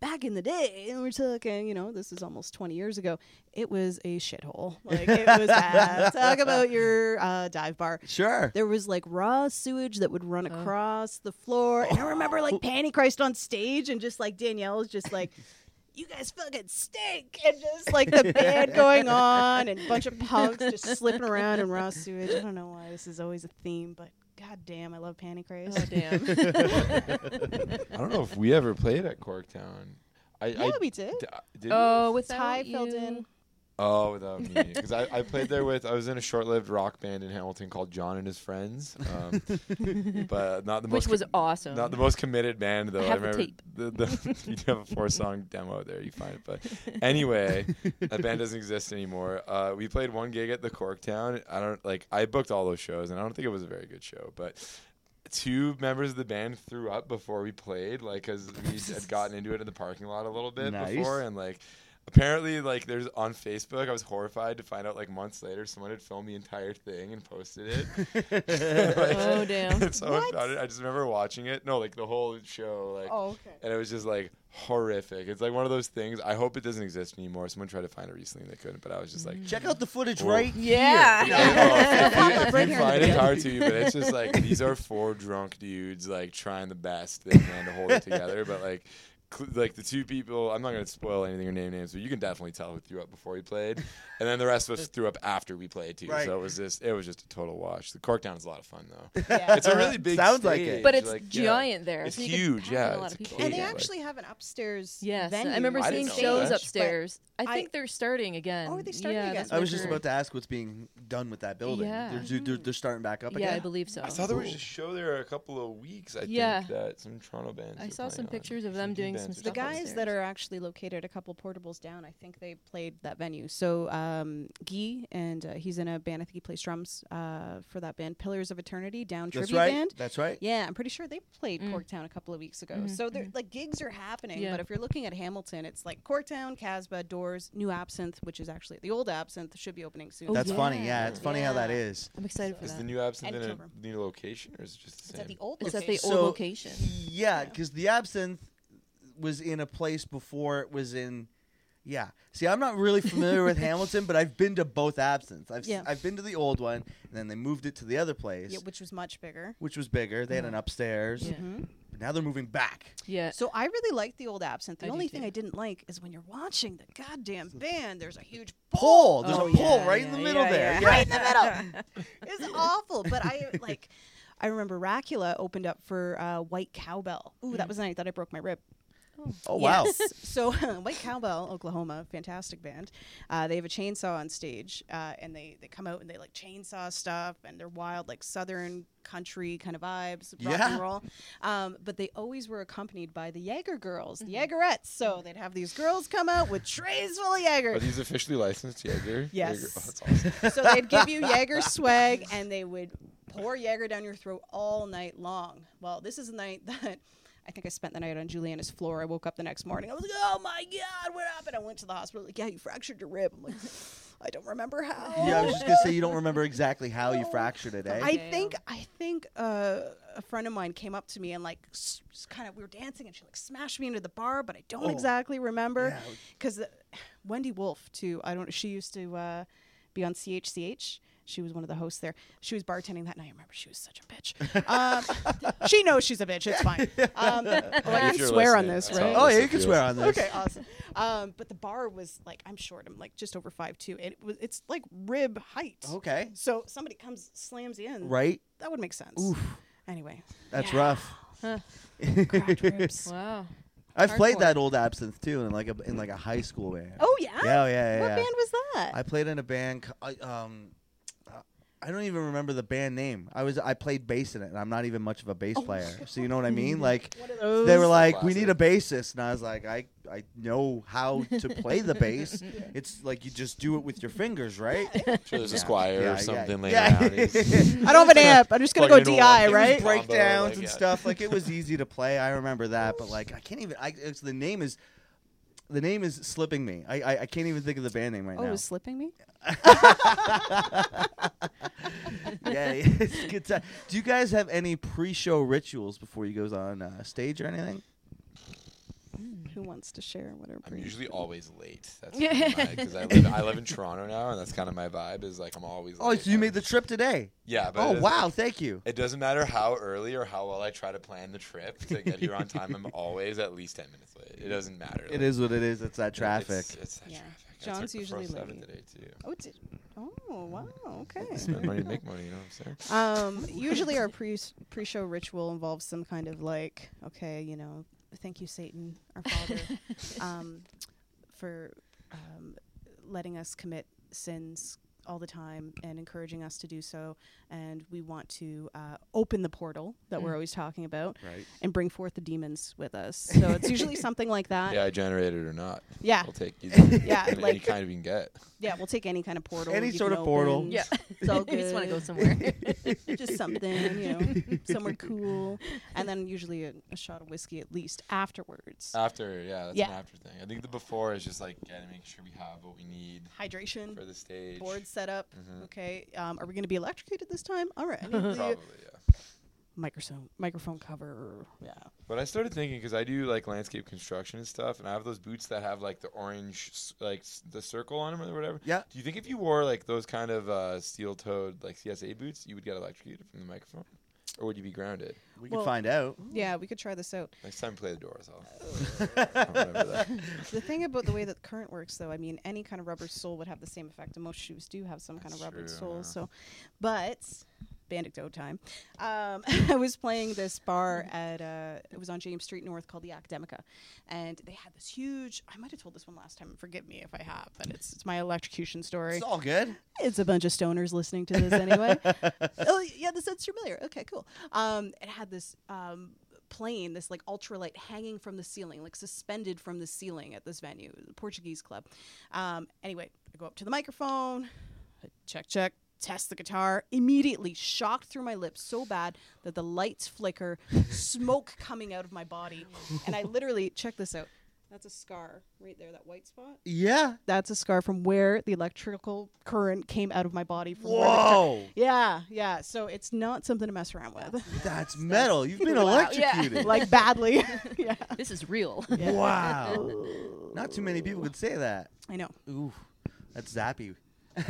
back in the day, and we're talking, you know, this is almost 20 years ago, it was a shithole. Like, it was bad. Talk about your uh, dive bar. Sure. There was like raw sewage that would run across the floor. And I remember like Pantychrist on stage and just like Danielle was just like, you guys fucking stink. And just like the band going on and a bunch of punks just slipping around in raw sewage. I don't know why this is always a theme, but god damn, I love Pantychrist. Oh damn. I don't know if we ever played at Corktown. I, yeah, I we did. d- uh, did oh, we? with Ty filled in. Oh, without me, because I, I played there with I was in a short-lived rock band in Hamilton called John and His Friends, um, but not the most Which most was com- awesome. not the most committed band though. I have the remember tape. the, the you have a four-song demo there. You find it, but anyway, that band doesn't exist anymore. Uh, we played one gig at the Corktown. I don't like I booked all those shows, and I don't think it was a very good show, but. Two members of the band threw up before we played, like, cause we had gotten into it in the parking lot a little bit Nice. before, and like, apparently like there's on Facebook. I was horrified to find out like months later someone had filmed the entire thing and posted it. Like, Oh, damn. and someone found it. I just remember watching it. No, like the whole show, like, Oh, okay. and it was just like horrific. It's like one of those things. I hope it doesn't exist anymore. Someone tried to find it recently and they couldn't, but I was just like. Check out the footage Whoa. right Yeah. here. Yeah, oh, if you, if you find it, hard to you, but it's just like these are four drunk dudes like trying the best they can to hold it together. But like, cl- like the two people, I'm not gonna spoil anything or name names, but you can definitely tell who threw up before we played, and then the rest of us threw up after we played too. Right. So it was just, it was just a total wash. The Corktown is a lot of fun though. Yeah. It's a really big. Sounds like it. but it's like, yeah. giant there. It's so you huge, yeah, A lot it's of a cage. And they Yeah, like- actually have an upstairs. Yes, venue I remember I seeing didn't shows that. upstairs. I I- think they're starting again. Oh, are they starting yeah, again? I what was just about to ask what's being done with that building. Yeah. They're, they're, they're starting back up again Yeah, I believe so. I saw there was a show there a couple of weeks. I Yeah. think that some Toronto bands. I saw some pictures of them big doing some the guys upstairs. that are actually located a couple portables down, I think they played that venue. So um, Guy and uh, he's in a band. I think he plays drums uh, for that band, Pillars of Eternity, down That's tribute right. band. That's right. Yeah, I'm pretty sure they played Mm. Corktown a couple of weeks ago. Mhm, So they're like gigs are happening. Yeah. But if you're looking at Hamilton, it's like Corktown, Casbah, Doors, New Absinthe, which is actually the old Absinthe, should be opening soon. Oh, That's funny. yeah. Yeah, it's funny how that is. I'm excited for Is that. the new absinthe And in a new location, or is it just the It's same? at the old it's at the old So- location. Yeah, because the absinthe was in a place before it was in. Yeah. See, I'm not really familiar with Hamilton, but I've been to both absinthes. I've Yeah. I've been to the old one, and then they moved it to the other place, yeah, which was much bigger. which was bigger. They had an upstairs. Yeah. Mhm. But now they're moving back. Yeah. So I really liked the old Absinthe. The I do only thing too. I didn't like is when you're watching the goddamn band, there's a huge Pole. There's Oh, a pole yeah, right in yeah, the middle yeah, there. yeah. right in the middle. It's awful. But I like. I remember Racula opened up for uh, White Cowbell. Ooh, that was the night that I broke my rib. Oh wow. Yes. so White Cowbell, Oklahoma, fantastic band. Uh, they have a chainsaw on stage, uh, and they they come out and they like chainsaw stuff, and they're wild like southern country kind of vibes, rock Yeah. and roll. Um, but they always were accompanied by the Jaeger girls, Mm-hmm. the Jaegerettes. So they'd have these girls come out with trays full of Jaeger. Are these officially licensed Jaeger? Yes. Jaeger- Oh, that's awesome. so they'd give you Jaeger swag and they would pour Jaeger down your throat all night long. Well, this is the night that I think I spent the night on Juliana's floor. I woke up the next morning. I was like, oh my God, what happened? I went to the hospital. Like, yeah, you fractured your rib. I'm like, I don't remember how. Yeah, I was just gonna say you don't remember exactly how you fractured it, eh? I think I think uh, a friend of mine came up to me and like kind of we were dancing and she like smashed me into the bar, but I don't Oh. exactly remember Yeah. because Wendy Wolf too. I don't. She used to uh, be on CHCH. She was one of the hosts there. She was bartending that night. I remember she was such a bitch. Um, she knows she's a bitch. It's fine. Um, oh, I can you're swear on this, right? Oh yeah, you can swear on this. Okay, awesome. Um, but the bar was like I'm short. I'm like just over five two. It was it's like rib height. Okay. So somebody comes slams you in. Right. That would make sense. Oof. Anyway, That's Yeah. rough. cracked ribs. Wow. I've played that old absinthe too in like a in like a high school band. Oh yeah. Yeah, yeah, yeah. What yeah. band was that? I played in a band. co- um, I don't even remember the band name. I was I played bass in it, and I'm not even much of a bass oh, player. So you know what I mean? Like One of those. they were like, "We need a bassist," and I was like, "I I know how to play the bass. It's like you just do it with your fingers, right?" I'm sure there's a Yeah. Squier Yeah, or something laying Yeah. around. I don't have an amp. I'm just gonna go DI, one. right? It was break- breakdowns like, and yeah. stuff. Like it was easy to play. I remember that, but like I can't even. I it's, the name is the name is slipping me. I I, I can't even think of the band name right Oh, now. it was slipping me. yeah, it's good time. Do you guys have any pre-show rituals before you goes on uh, stage or anything? Who wants to share whatever? I'm usually always late. That's Yeah. because I live I live in Toronto now, and that's kind of my vibe. Is like I'm always. Oh, late. so you made the trip today? Yeah, but Oh wow, thank you. It doesn't matter how early or how well I try to plan the trip to get here on time. I'm always at least ten minutes late. It doesn't matter. It is what it is. It's that traffic. it's that Yeah. traffic. John's took usually late. today too. Oh, did, oh wow. Okay. Spend money to make money. You know what I'm saying? um, usually our pre pre show ritual involves some kind of like, okay, you know, thank you, Satan, our Father, um, for um, letting us commit sins all the time and encouraging us to do so. And we want to uh, open the portal that we're Mm. always talking about Right. and bring forth the demons with us. So it's usually something like that. Yeah, I generated it or not. Yeah. We'll take either. Yeah, any, any kind of you can get. Yeah, we'll take any kind of portal. Any sort can of portal. Yeah. It's all I just want to go somewhere. just something, you know, somewhere cool, and then usually a, a shot of whiskey at least afterwards. After, yeah, that's Yeah. an after thing. I think the before is just like getting to make sure we have what we need Hydration, for the stage. board set up. Mhm. Okay, um, are we going to be electrocuted this time? All right, I need the Probably, yeah. microphone microphone cover. Yeah. But I started thinking because I do like landscape construction and stuff, and I have those boots that have like the orange, s- like s- the circle on them or whatever. Yeah. Do you think if you wore like those kind of uh, steel-toed like CSA boots, you would get electrocuted from the microphone, or would you be grounded? We can Well- find out. Yeah, we could try this out. Next time, play the doors. I'll, I'll remember that. The thing about the way that the current works, though, I mean, any kind of rubber sole would have the same effect, and most shoes do have some kind of That's rubber true, sole. yeah. So, but Bandecdote time. Um, I was playing this bar at uh, it was on James Street North called the Academica, and they had this huge. I might have told this one last time. Forgive me if I have, but it's it's my electrocution story. It's all good. It's a bunch of stoners listening to this anyway. oh yeah, this sounds familiar. Okay, cool. Um, it had this um, plane, this like ultralight hanging from the ceiling, like suspended from the ceiling at this venue, the Portuguese club. Um, anyway, I go up to the microphone, check, check, test the guitar. Immediately shocked through my lips so bad that the lights flicker, smoke coming out of my body, and I literally check this out. That's a scar right there, that white spot. Yeah. That's a scar from where the electrical current came out of my body. From where the guitar- Whoa. yeah, yeah. So it's not something to mess around with. That's metal. You've been Wow, yeah. electrocuted. like badly. yeah. This is real. Wow. Not too many people could say that. I know. Ooh, that's zappy.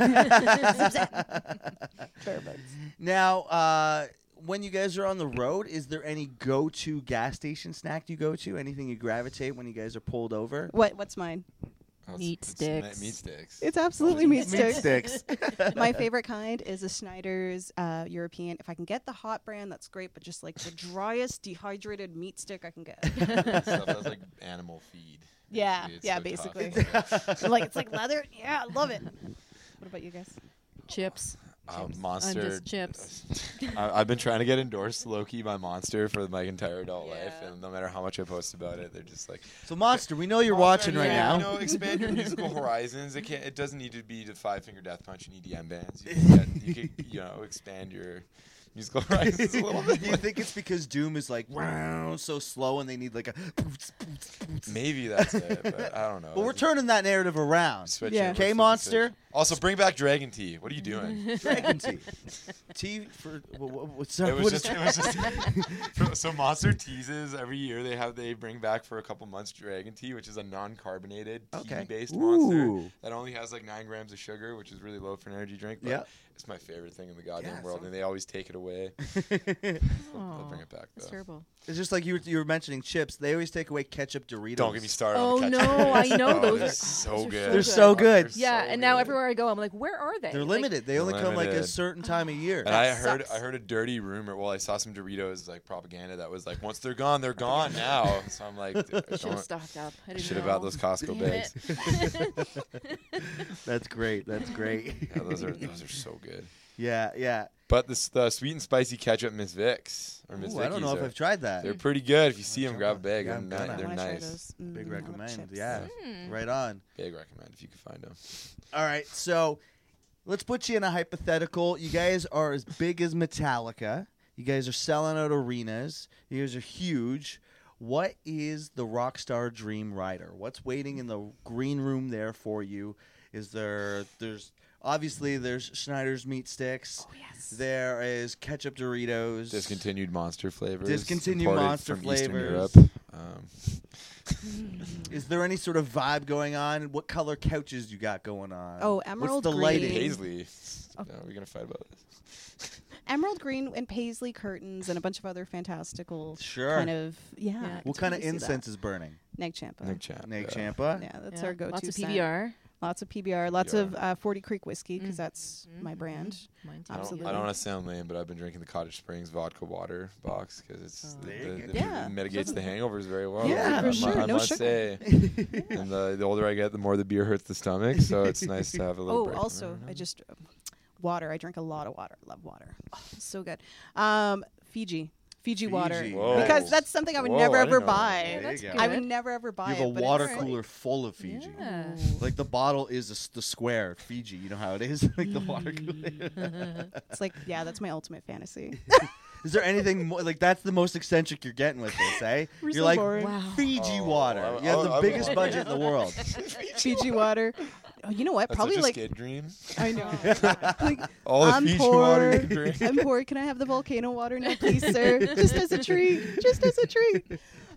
Perfect. Now, uh, when you guys are on the road, is there any go-to gas station snack you go to? Anything you gravitate when you guys are pulled over? What? What's mine? Oh, it's- Meat it's sticks. Meat sticks. It's absolutely meat Meat sticks. sticks. My favorite kind is a Schneider's uh, European. If I can get the hot brand, that's great. But just like the driest dehydrated meat stick I can get. Stuff that's like animal feed. Yeah, Basically, it's yeah, so basically. tough. like it's like leather. Yeah, I love it. What about you guys? Chips. Um, Chips. Monster. I'm just chips. I, I've been trying to get endorsed Loki key by Monster for my entire adult life, and no matter how much I post about it, they're just like, So, Monster, we know you're Monster, watching right yeah, now. You know, expand your musical horizons. It can't. It doesn't need to be the Five Finger Death Punch and EDM bands. You can, get, you can you know, expand your musical horizons a little bit. Do you think it's because Doom is like wow so slow and they need like a? Maybe that's it, but I don't know. But we're turning that narrative around. Switch Yeah. it, Monster? Also, bring back Dragon Tea. What are you doing? Dragon tea. tea for what, what, what's It was what just, is- it was just so Monster teases every year they have they bring back for a couple months Dragon Tea, which is a non-carbonated Okay. tea-based monster Ooh. that only has like nine grams of sugar, which is really low for an energy drink. But Yeah. It's my favorite thing in the goddamn Yeah, world, some- and they always take it away. They'll, they'll bring it back That's though. terrible. It's just like you were, you were mentioning chips. They always take away ketchup Doritos. Don't get me started. Oh, on the ketchup. no, I know, Oh, those they're are- so those good. so They're so good. They're Yeah, so and now good. everywhere I go, I'm like, where are they? They're Like, limited. They only come like a certain time of year. And I That heard sucks. I heard a dirty rumor. Well, I saw some Doritos like propaganda that was like, once they're gone, they're gone now. So I'm like, Should have don't, stocked up. I didn't should have bought those Costco Damn bags. That's great. That's great. Yeah, those are those are so good. Yeah, yeah. But this the sweet and spicy ketchup Miss Vicks or Miss Ooh, I don't know Vickies if are- I've tried that. They're pretty good. If you see them, grab a bag. Yeah, they're I'm ni- gonna. they're I wanna try nice. those. Mm, Big recommend. chips. Yeah, Hmm. right on. Big recommend if you can find them. All right, so let's put you in a hypothetical. You guys are as big as Metallica. You guys are selling out arenas. You guys are huge. What is the rock star dream rider? What's waiting in the green room there for you? Is there there's obviously there's Schneider's meat sticks. Oh yes. There is ketchup Doritos. Discontinued monster flavors. Discontinued imported monster from Eastern flavors. Europe. Um, Is there any sort of vibe going on? What color couches you got going on? Oh, emerald What's the green. lighting? Paisley. Oh. No, we're gonna fight about this. Emerald green and paisley curtains and a bunch of other fantastical Sure. kind of yeah. Yeah. I could what kind of totally see that. incense is burning? Neg Champa. Nick Champ. Neg. Champa. Yeah, that's Yeah, our go-to. Lots of scent. PBR. Lots of PBR. Lots of uh, Forty Creek whiskey because Mm. that's my Mhm, brand. mhm. Mine too. I don't, Absolutely. I don't want to sound lame, but I've been drinking the Cottage Springs vodka water box because it's Oh. the, There you the, go. the- Yeah. it mitigates the hangovers very well. Yeah, I for mu- sure. I No must sugar. say. and the, the older I get, the more the beer hurts the stomach. So it's nice to have a little. Oh, break from also, it. I just um, water. I drink a lot of water. Love water. Oh, so good. Um, Fiji, Fiji, water, Whoa. because that's something I would Whoa, never I ever didn't know that. buy. Yeah, There that's you go. good. I would never ever buy You have a but water it's cooler full of Fiji. Yeah. Like the bottle is a s the square Fiji. You know how it is, like the water cooler. It's like, yeah, that's my ultimate fantasy. is there anything more like that's the most eccentric you're getting with this, eh? You're so like. Wow. Fiji Oh, water. I- you have I- the I would biggest budget in the world. Fiji water. Oh, you know what? That's Probably such a like skid dream. I know. like All the I'm poor. water you can drink. I'm poor. Can I have the volcano water now, please, sir? Just as a treat. Just as a treat.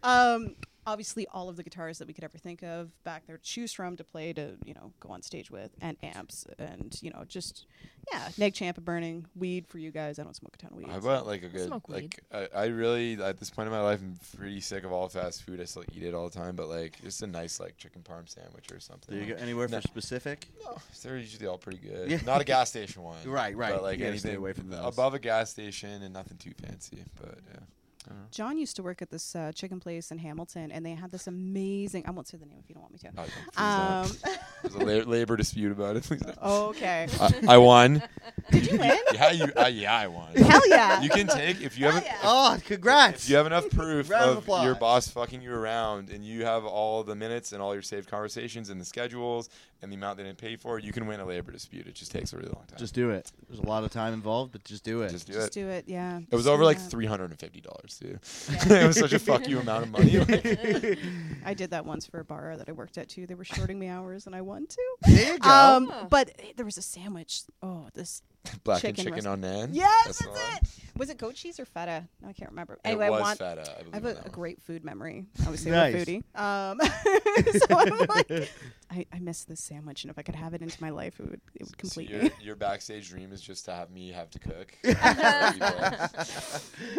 Um, obviously, all of the guitars that we could ever think of back there to choose from to play to, you know, go on stage with, and amps, and you know, just yeah, neg champa burning weed for you guys. I don't smoke a ton of weed. I so- want like a good smoke weed. like I, I really at this point in my life I'm pretty sick of all fast food. I still eat it all the time, but like just a nice like chicken parm sandwich or something. There you go. Anywhere No. for specific? No, they're usually all pretty good. Yeah. Not a gas station one. Right, right. But like You gotta stay anything away from those. above a gas station and nothing too fancy. But yeah. I don't. John used to work at this uh, chicken place in Hamilton, and they had this amazing. I won't say the name if you don't want me to. Oh, Um, There's a la- labor dispute about it. Oh, okay. I, I won. Did you win? Yeah, you. Uh, yeah, I won. Hell yeah. You can take if you have Hell yeah. Oh, congrats! if you have enough proof of of your boss fucking you around, and you have all the minutes and all your saved conversations and the schedules and the amount they didn't pay for, you can win a labor dispute. It just takes a really long time. Just do it. There's a lot of time involved, but just do it. just do Just it. do it. Yeah. It was Just over like three hundred and fifty dollars too. Yeah. it was such a fuck you amount of money. Like, I did that once for a bar that I worked at too. They were shorting me hours, and I won too. there you go. Um, but there was a sandwich. Oh, this. black Chicken and chicken roast. on nan. Yes, That's that's, it. Was it goat cheese or feta? No, I can't remember. Anyway, it I want. feta. I, I have a, a great food memory. Obviously, Nice. I'm a foodie. Um, so I'm like, I, I miss this sandwich, and if I could have it into my life, it would it would So your, me. your backstage dream is just to have me have to cook.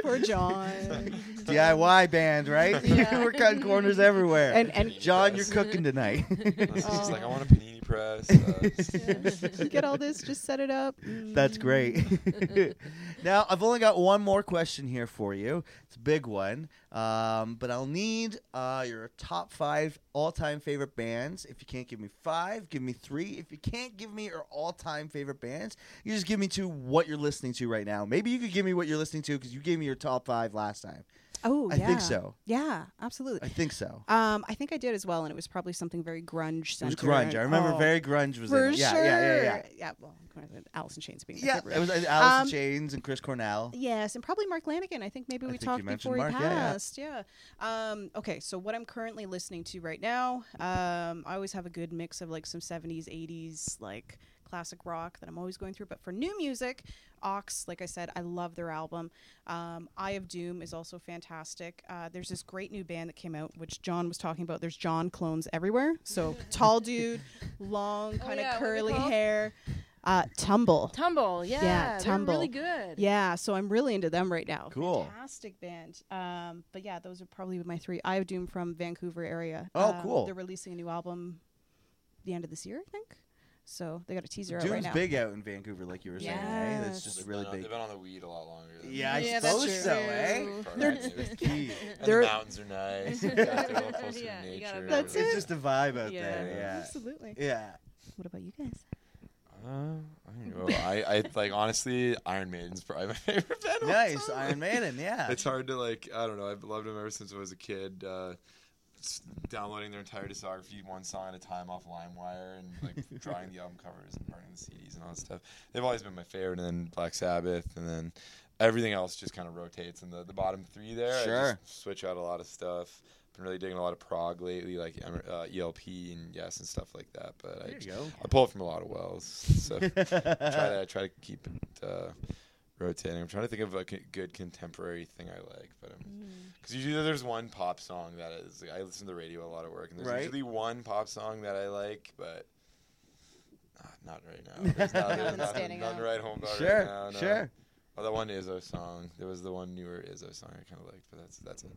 Poor John. DIY band, right? Yeah. We're cutting corners everywhere. And and John, you're cooking tonight. It's just like I want a panini press. Uh, get all this, just set it up. That's Mm. great. now, I've only got one more question here for you. It's a big one, um, but I'll need uh, your top five all-time favorite bands. If you can't give me five, give me three. If you can't give me your all-time favorite bands, you just give me to what you're listening to right now. Maybe you could give me what you're listening to because you gave me your top five last time. Oh, I yeah. think so. Yeah, absolutely. I think so. Um, I think I did as well, and it was probably something very grunge It was grunge. I remember Oh, very grunge was for in it. Yeah, sure. yeah, yeah, yeah. Yeah, well, Alice in Chains being Yeah, it was uh, Alice Um, in Chains and Chris Cornell. Yes, and probably Mark Lanegan. I think maybe we talked before Mark, he yeah, yeah. passed. Yeah. Um, okay, so what I'm currently listening to right now, um, I always have a good mix of like some 70s, 80s, like classic rock that I'm always going through. But for new music, Ox, like I said, I love their album. Um, Eye of Doom is also fantastic. Uh, there's this great new band that came out, which John was talking about. There's John clones everywhere. So tall dude, long Oh, kind of yeah, what are they curly hair. Uh, Tumble. Tumble, yeah, they're Tumble. really good. Yeah, so I'm really into them right now. Cool. Fantastic band. Um, but yeah, those are probably my three. Eye of Doom from Vancouver area. Oh, Um, cool. They're releasing a new album the end of this year, I think. So they got a teaser out Doom's right now. big out in Vancouver, like you were saying. Eh? That's just they've, really on, big. they've been on the weed a lot longer. than- Yeah, I Yeah, suppose so, eh? Probably They're- not. Key. And They're- the mountains are nice. You got to go closer Yeah, to you nature. gotta It's just a vibe out Yeah. there. Yeah. Absolutely. Yeah. What about you guys? Uh, I don't know. I, I like honestly, Iron Maiden's probably my favorite band. of all Nice. time. Iron Maiden. Yeah. It's hard to like. I don't know. I've loved them ever since I was a kid. Uh, s- downloading their entire discography one song at a time off LimeWire and like drawing the album covers and burning the CDs and all that stuff. They've always been my favorite. And then Black Sabbath, and then everything else just kind of rotates. And the the bottom three there, I Sure. just switch out a lot of stuff. Been really digging a lot of prog lately, like uh, ELP and Yes and stuff like that. But I There go. I pull it from a lot of wells. So try to try to keep it uh, rotating. I'm trying to think of like a good contemporary thing I like, but because usually there's one pop song that is I listen to the radio a lot at work, and there's Right. usually one pop song that I like, but uh, not right now. There's not, there's Nothing nothing, standing nothing out. to home about Sure. right now. No. Sure. Oh, that one Lizzo song. There was the one newer Lizzo song I kind of liked, but that's that's it.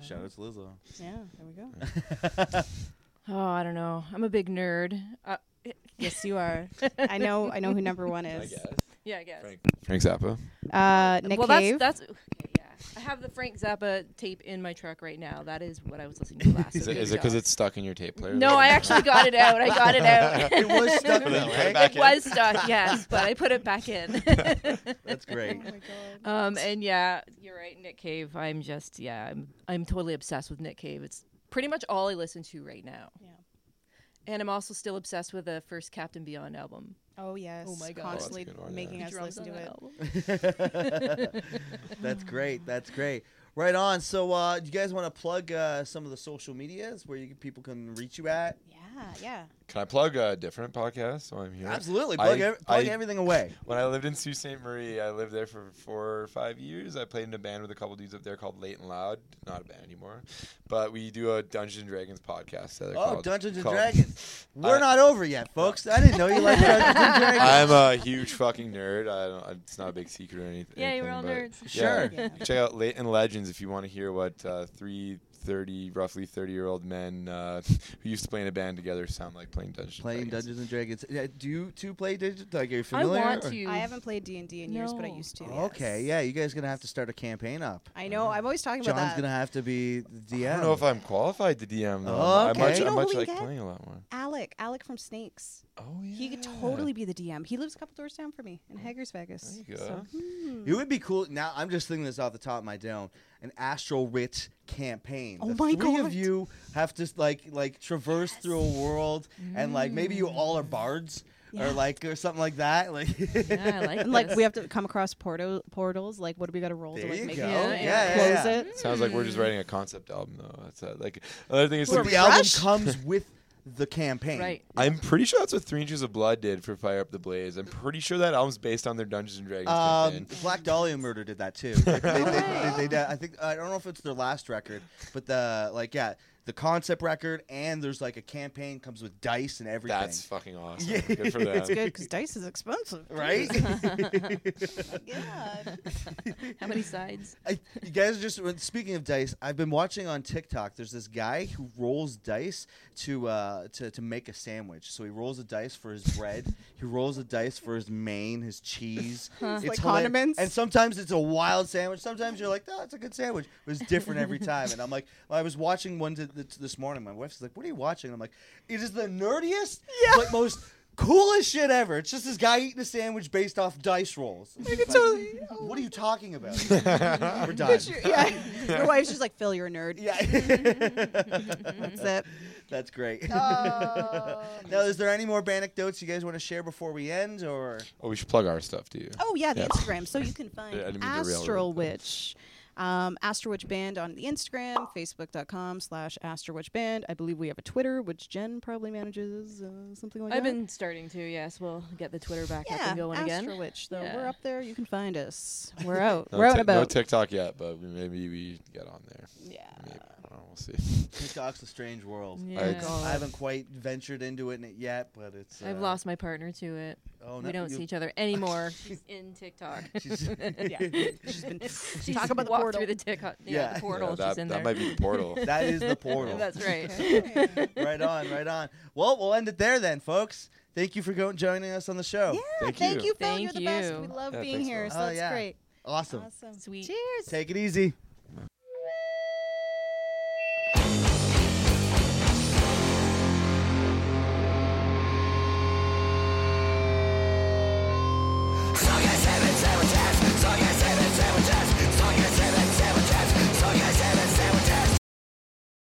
Shout out to Lizzo. Yeah, there we go. Oh, I don't know. I'm a big nerd. Uh, yes, you are. I know. I know who number one I is. guess yeah, I guess. Frank Frank Zappa. Uh, Nick well, Cave. that's that's okay. Yeah, I have the Frank Zappa tape in my truck right now. That is what I was listening to last. Is so it it because it's stuck in your tape player? No, I actually got it out. I got it out. It was stuck But then you though, put it back It in? was stuck, yes, but I put it back in. That's great. oh my god. Um, and yeah, you're right, Nick Cave. I'm just yeah, I'm I'm totally obsessed with Nick Cave. It's pretty much all I listen to right now. Yeah. And I'm also still obsessed with the first Captain Beyond album. Oh yes. Oh my God. Constantly Oh, that's a good one, making yeah. us Drums listen to on it. That's great. That's great. Right on. So, uh, do you guys want to plug uh, some of the social medias where you, people can reach you at? Yeah, yeah. Can I plug a different podcast while I'm here? Absolutely. Plug, I- ev- plug I- everything away. When I lived in Sault Ste. Marie, I lived there for four or five years. I played in a band with a couple dudes up there called Late and Loud. Not a band anymore, but we do a Dungeons and Dragons podcast. that Oh, called- Dungeons and called- Dragons. We're I- not over yet, folks. I didn't know you liked Dungeons and Dragons. I'm a huge fucking nerd. I don't. It's not a big secret or anything. Yeah, you're all nerds. Yeah, Yeah. check out Late and Legends if you want to hear what uh, three thirty, roughly thirty-year-old men uh, who used to play in a band together sound like playing Dungeons. and Playing Dragons. Dungeons and Dragons. Yeah, do you two play Dungeons? Like, are you familiar? I want or- to. I haven't played D and D in years, but I used to. Okay, yeah, you guys gonna have to start a campaign up. I know. I'm always talking John's about that. John's gonna have to be the DM. I don't know if I'm qualified to DM though. Oh, I okay. much, You I know who much like get? playing a lot more. Alec, Alec from Snakes. Oh yeah. He could totally be the DM. He lives a couple doors down from me in Haggers Vegas. There you go. So, hmm. It would be cool. Now I'm just thinking this off the top of my dome. An Astral Witch campaign. Oh the my three of you have to like like traverse through a world, and like maybe you all are bards Yeah. or like or something like that. Like Yeah, I like like we have to come across portal portals. Like, what do we got to roll There to like make go. it Yeah, yeah, close yeah. it? Sounds like we're just writing a concept album though. That's uh, like another thing is like, the album comes with the campaign. Right. I'm pretty sure that's what Three Inches of Blood did for Fire Up the Blades. I'm pretty sure that album's based on their Dungeons and Dragons Um, campaign. Black Dahlia Murder did that too. They, they, they, they, they did- I think I don't know if it's their last record, but the like yeah, the concept record and there's like a campaign comes with dice and everything. That's fucking awesome. Yeah. Good for them. It's good because dice is expensive. right. God. How many sides? I, you guys just speaking of dice. I've been watching on TikTok. There's this guy who rolls dice to uh, to to make a sandwich. So he rolls a dice for his bread. he rolls a dice for his main, his cheese. It's Like hilar- condiments? And sometimes it's a wild sandwich. Sometimes you're like, oh, it's a good sandwich. But it's different every time. And I'm like, well, I was watching one to, this morning. My wife's like, what are you watching? And I'm like, it is the nerdiest, but most coolest shit ever. It's just this guy eating a sandwich based off dice rolls. It's just like, what are you talking about? We're done. yeah. Your wife's just like, Phil, you're a nerd. Yeah. That's it. That's great. Oh. now, is there any more anecdotes you guys want to share before we end, or Oh, we should plug our stuff to you. Oh yeah, the Yeah. Instagram. So you can find Yeah, I didn't mean to derail Astral it. Witch. Um, Astral Witch Band on the Instagram, facebook.com slash Astral Witch Band. I believe we have a Twitter, which Jen probably manages, uh, something like that. I've been starting to. Yes, we'll get the Twitter back up and going Astral again. Witch. Though Yeah. we're up there, you can find us. We're out. No, we're out Tik- and no about. TikTok yet, but maybe we get on there. yeah. Maybe. I don't know, we'll see. TikTok's a strange world. Yeah. I haven't quite ventured into it yet, but it's. Uh, I've lost my partner to it. Oh, no, we don't you- see each other anymore. She's in TikTok. She's- yeah. She's been She's talk about the walked portal. through the TikTok. Yeah, Yeah. the portal. Yeah, that She's in there. that there. might be the portal. that is the portal. That's right. right on, right on. Well, we'll end it there then, folks. Thank you for go- joining us on the show. Yeah, Thank thank, you. you, Phil. Thank You're the best. you. We love Yeah, being thanks, here, Phil. so Oh, that's yeah. great. Awesome. Awesome. Sweet. Cheers. Take it easy.